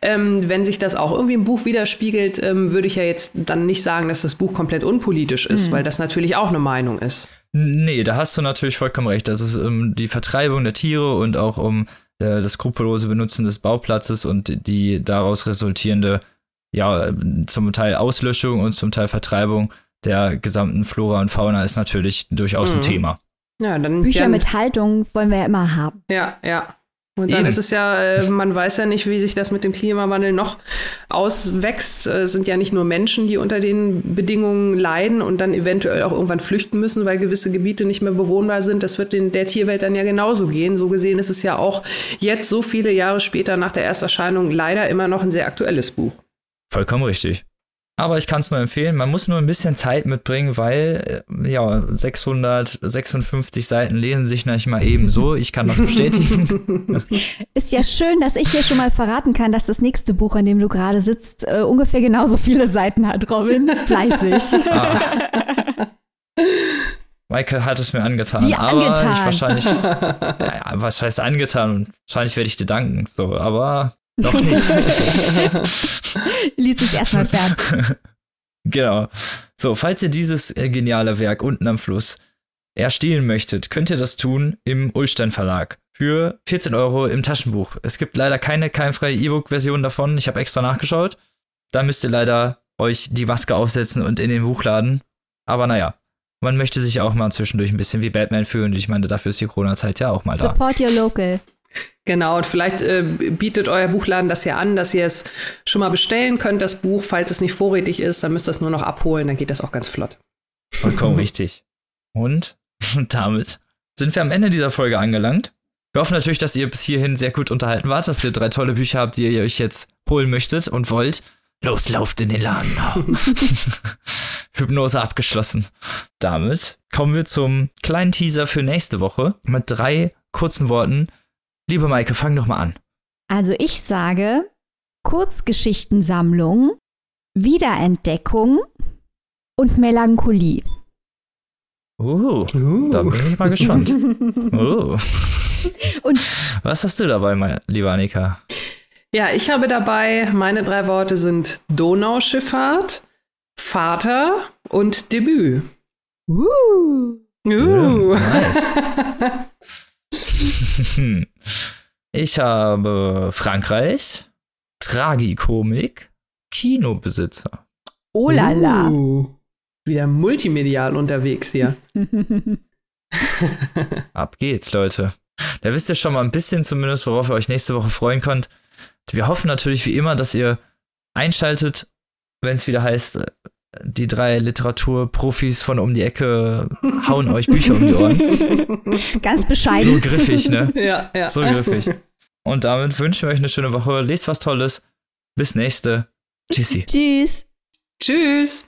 C: Ähm, wenn sich das auch irgendwie im Buch widerspiegelt, ähm, würde ich ja jetzt dann nicht sagen, dass das Buch komplett unpolitisch ist, mhm. weil das natürlich auch eine Meinung ist.
A: Nee, da hast du natürlich vollkommen recht. Das ist um die Vertreibung der Tiere und auch um äh, das skrupellose Benutzen des Bauplatzes und die daraus resultierende ja, zum Teil Auslöschung und zum Teil Vertreibung der gesamten Flora und Fauna ist natürlich durchaus mhm. ein Thema.
B: Ja, dann Bücher gern. mit Haltung wollen wir ja immer haben.
C: Ja, ja. Und dann Eben. ist es ja, äh, man weiß ja nicht, wie sich das mit dem Klimawandel noch auswächst. Es sind ja nicht nur Menschen, die unter den Bedingungen leiden und dann eventuell auch irgendwann flüchten müssen, weil gewisse Gebiete nicht mehr bewohnbar sind. Das wird den, der Tierwelt dann ja genauso gehen. So gesehen ist es ja auch jetzt, so viele Jahre später nach der Ersterscheinung, leider immer noch ein sehr aktuelles Buch.
A: Vollkommen richtig. Aber ich kann es nur empfehlen, man muss nur ein bisschen Zeit mitbringen, weil äh, ja, 656 Seiten lesen sich nicht mal eben so. Ich kann das bestätigen.
B: Ist ja schön, dass ich hier schon mal verraten kann, dass das nächste Buch, an dem du gerade sitzt, äh, ungefähr genauso viele Seiten hat, Robin. Fleißig. Ah.
A: Michael hat es mir angetan.
B: Wie
A: aber
B: angetan.
A: ich wahrscheinlich, ja, was heißt angetan? Wahrscheinlich werde ich dir danken. So, aber noch nicht.
B: Lies es erstmal fertig.
A: Genau. So, falls ihr dieses äh, geniale Werk unten am Fluss erstehen möchtet, könnt ihr das tun im Ulstein Verlag für 14 Euro im Taschenbuch. Es gibt leider keine keimfreie E-Book-Version davon. Ich habe extra nachgeschaut. Da müsst ihr leider euch die Maske aufsetzen und in den Buch laden. Aber naja, man möchte sich auch mal zwischendurch ein bisschen wie Batman fühlen. Ich meine, dafür ist die Corona-Zeit ja auch mal
B: da. Support your local.
C: Genau, und vielleicht äh, bietet euer Buchladen das ja an, dass ihr es schon mal bestellen könnt, das Buch. Falls es nicht vorrätig ist, dann müsst ihr es nur noch abholen, dann geht das auch ganz flott.
A: Vollkommen richtig. Und damit sind wir am Ende dieser Folge angelangt. Wir hoffen natürlich, dass ihr bis hierhin sehr gut unterhalten wart, dass ihr drei tolle Bücher habt, die ihr euch jetzt holen möchtet und wollt. Los, lauft in den Laden. Hypnose abgeschlossen. Damit kommen wir zum kleinen Teaser für nächste Woche mit drei kurzen Worten, Liebe Maike, fang doch mal an.
B: Also ich sage Kurzgeschichtensammlung, Wiederentdeckung und Melancholie.
A: Uh, uh. da bin ich mal gespannt. uh. Und was hast du dabei, mein, lieber Annika?
C: Ja, ich habe dabei, meine drei Worte sind Donauschifffahrt, Vater und Debüt.
B: Uh.
A: Uh. Nice. ich habe Frankreich, Tragikomik, Kinobesitzer.
B: Oh la la.
C: Uh, wieder multimedial unterwegs hier.
A: Ab geht's, Leute. Da wisst ihr schon mal ein bisschen zumindest, worauf ihr euch nächste Woche freuen könnt. Wir hoffen natürlich wie immer, dass ihr einschaltet, wenn es wieder heißt, die drei Literaturprofis von um die Ecke hauen euch Bücher um die Ohren.
B: Ganz bescheiden.
A: So griffig, ne?
C: Ja, ja.
A: So griffig. Und damit wünschen wir euch eine schöne Woche. Lest was Tolles. Bis nächste. Tschüssi.
B: Tschüss.
C: Tschüss.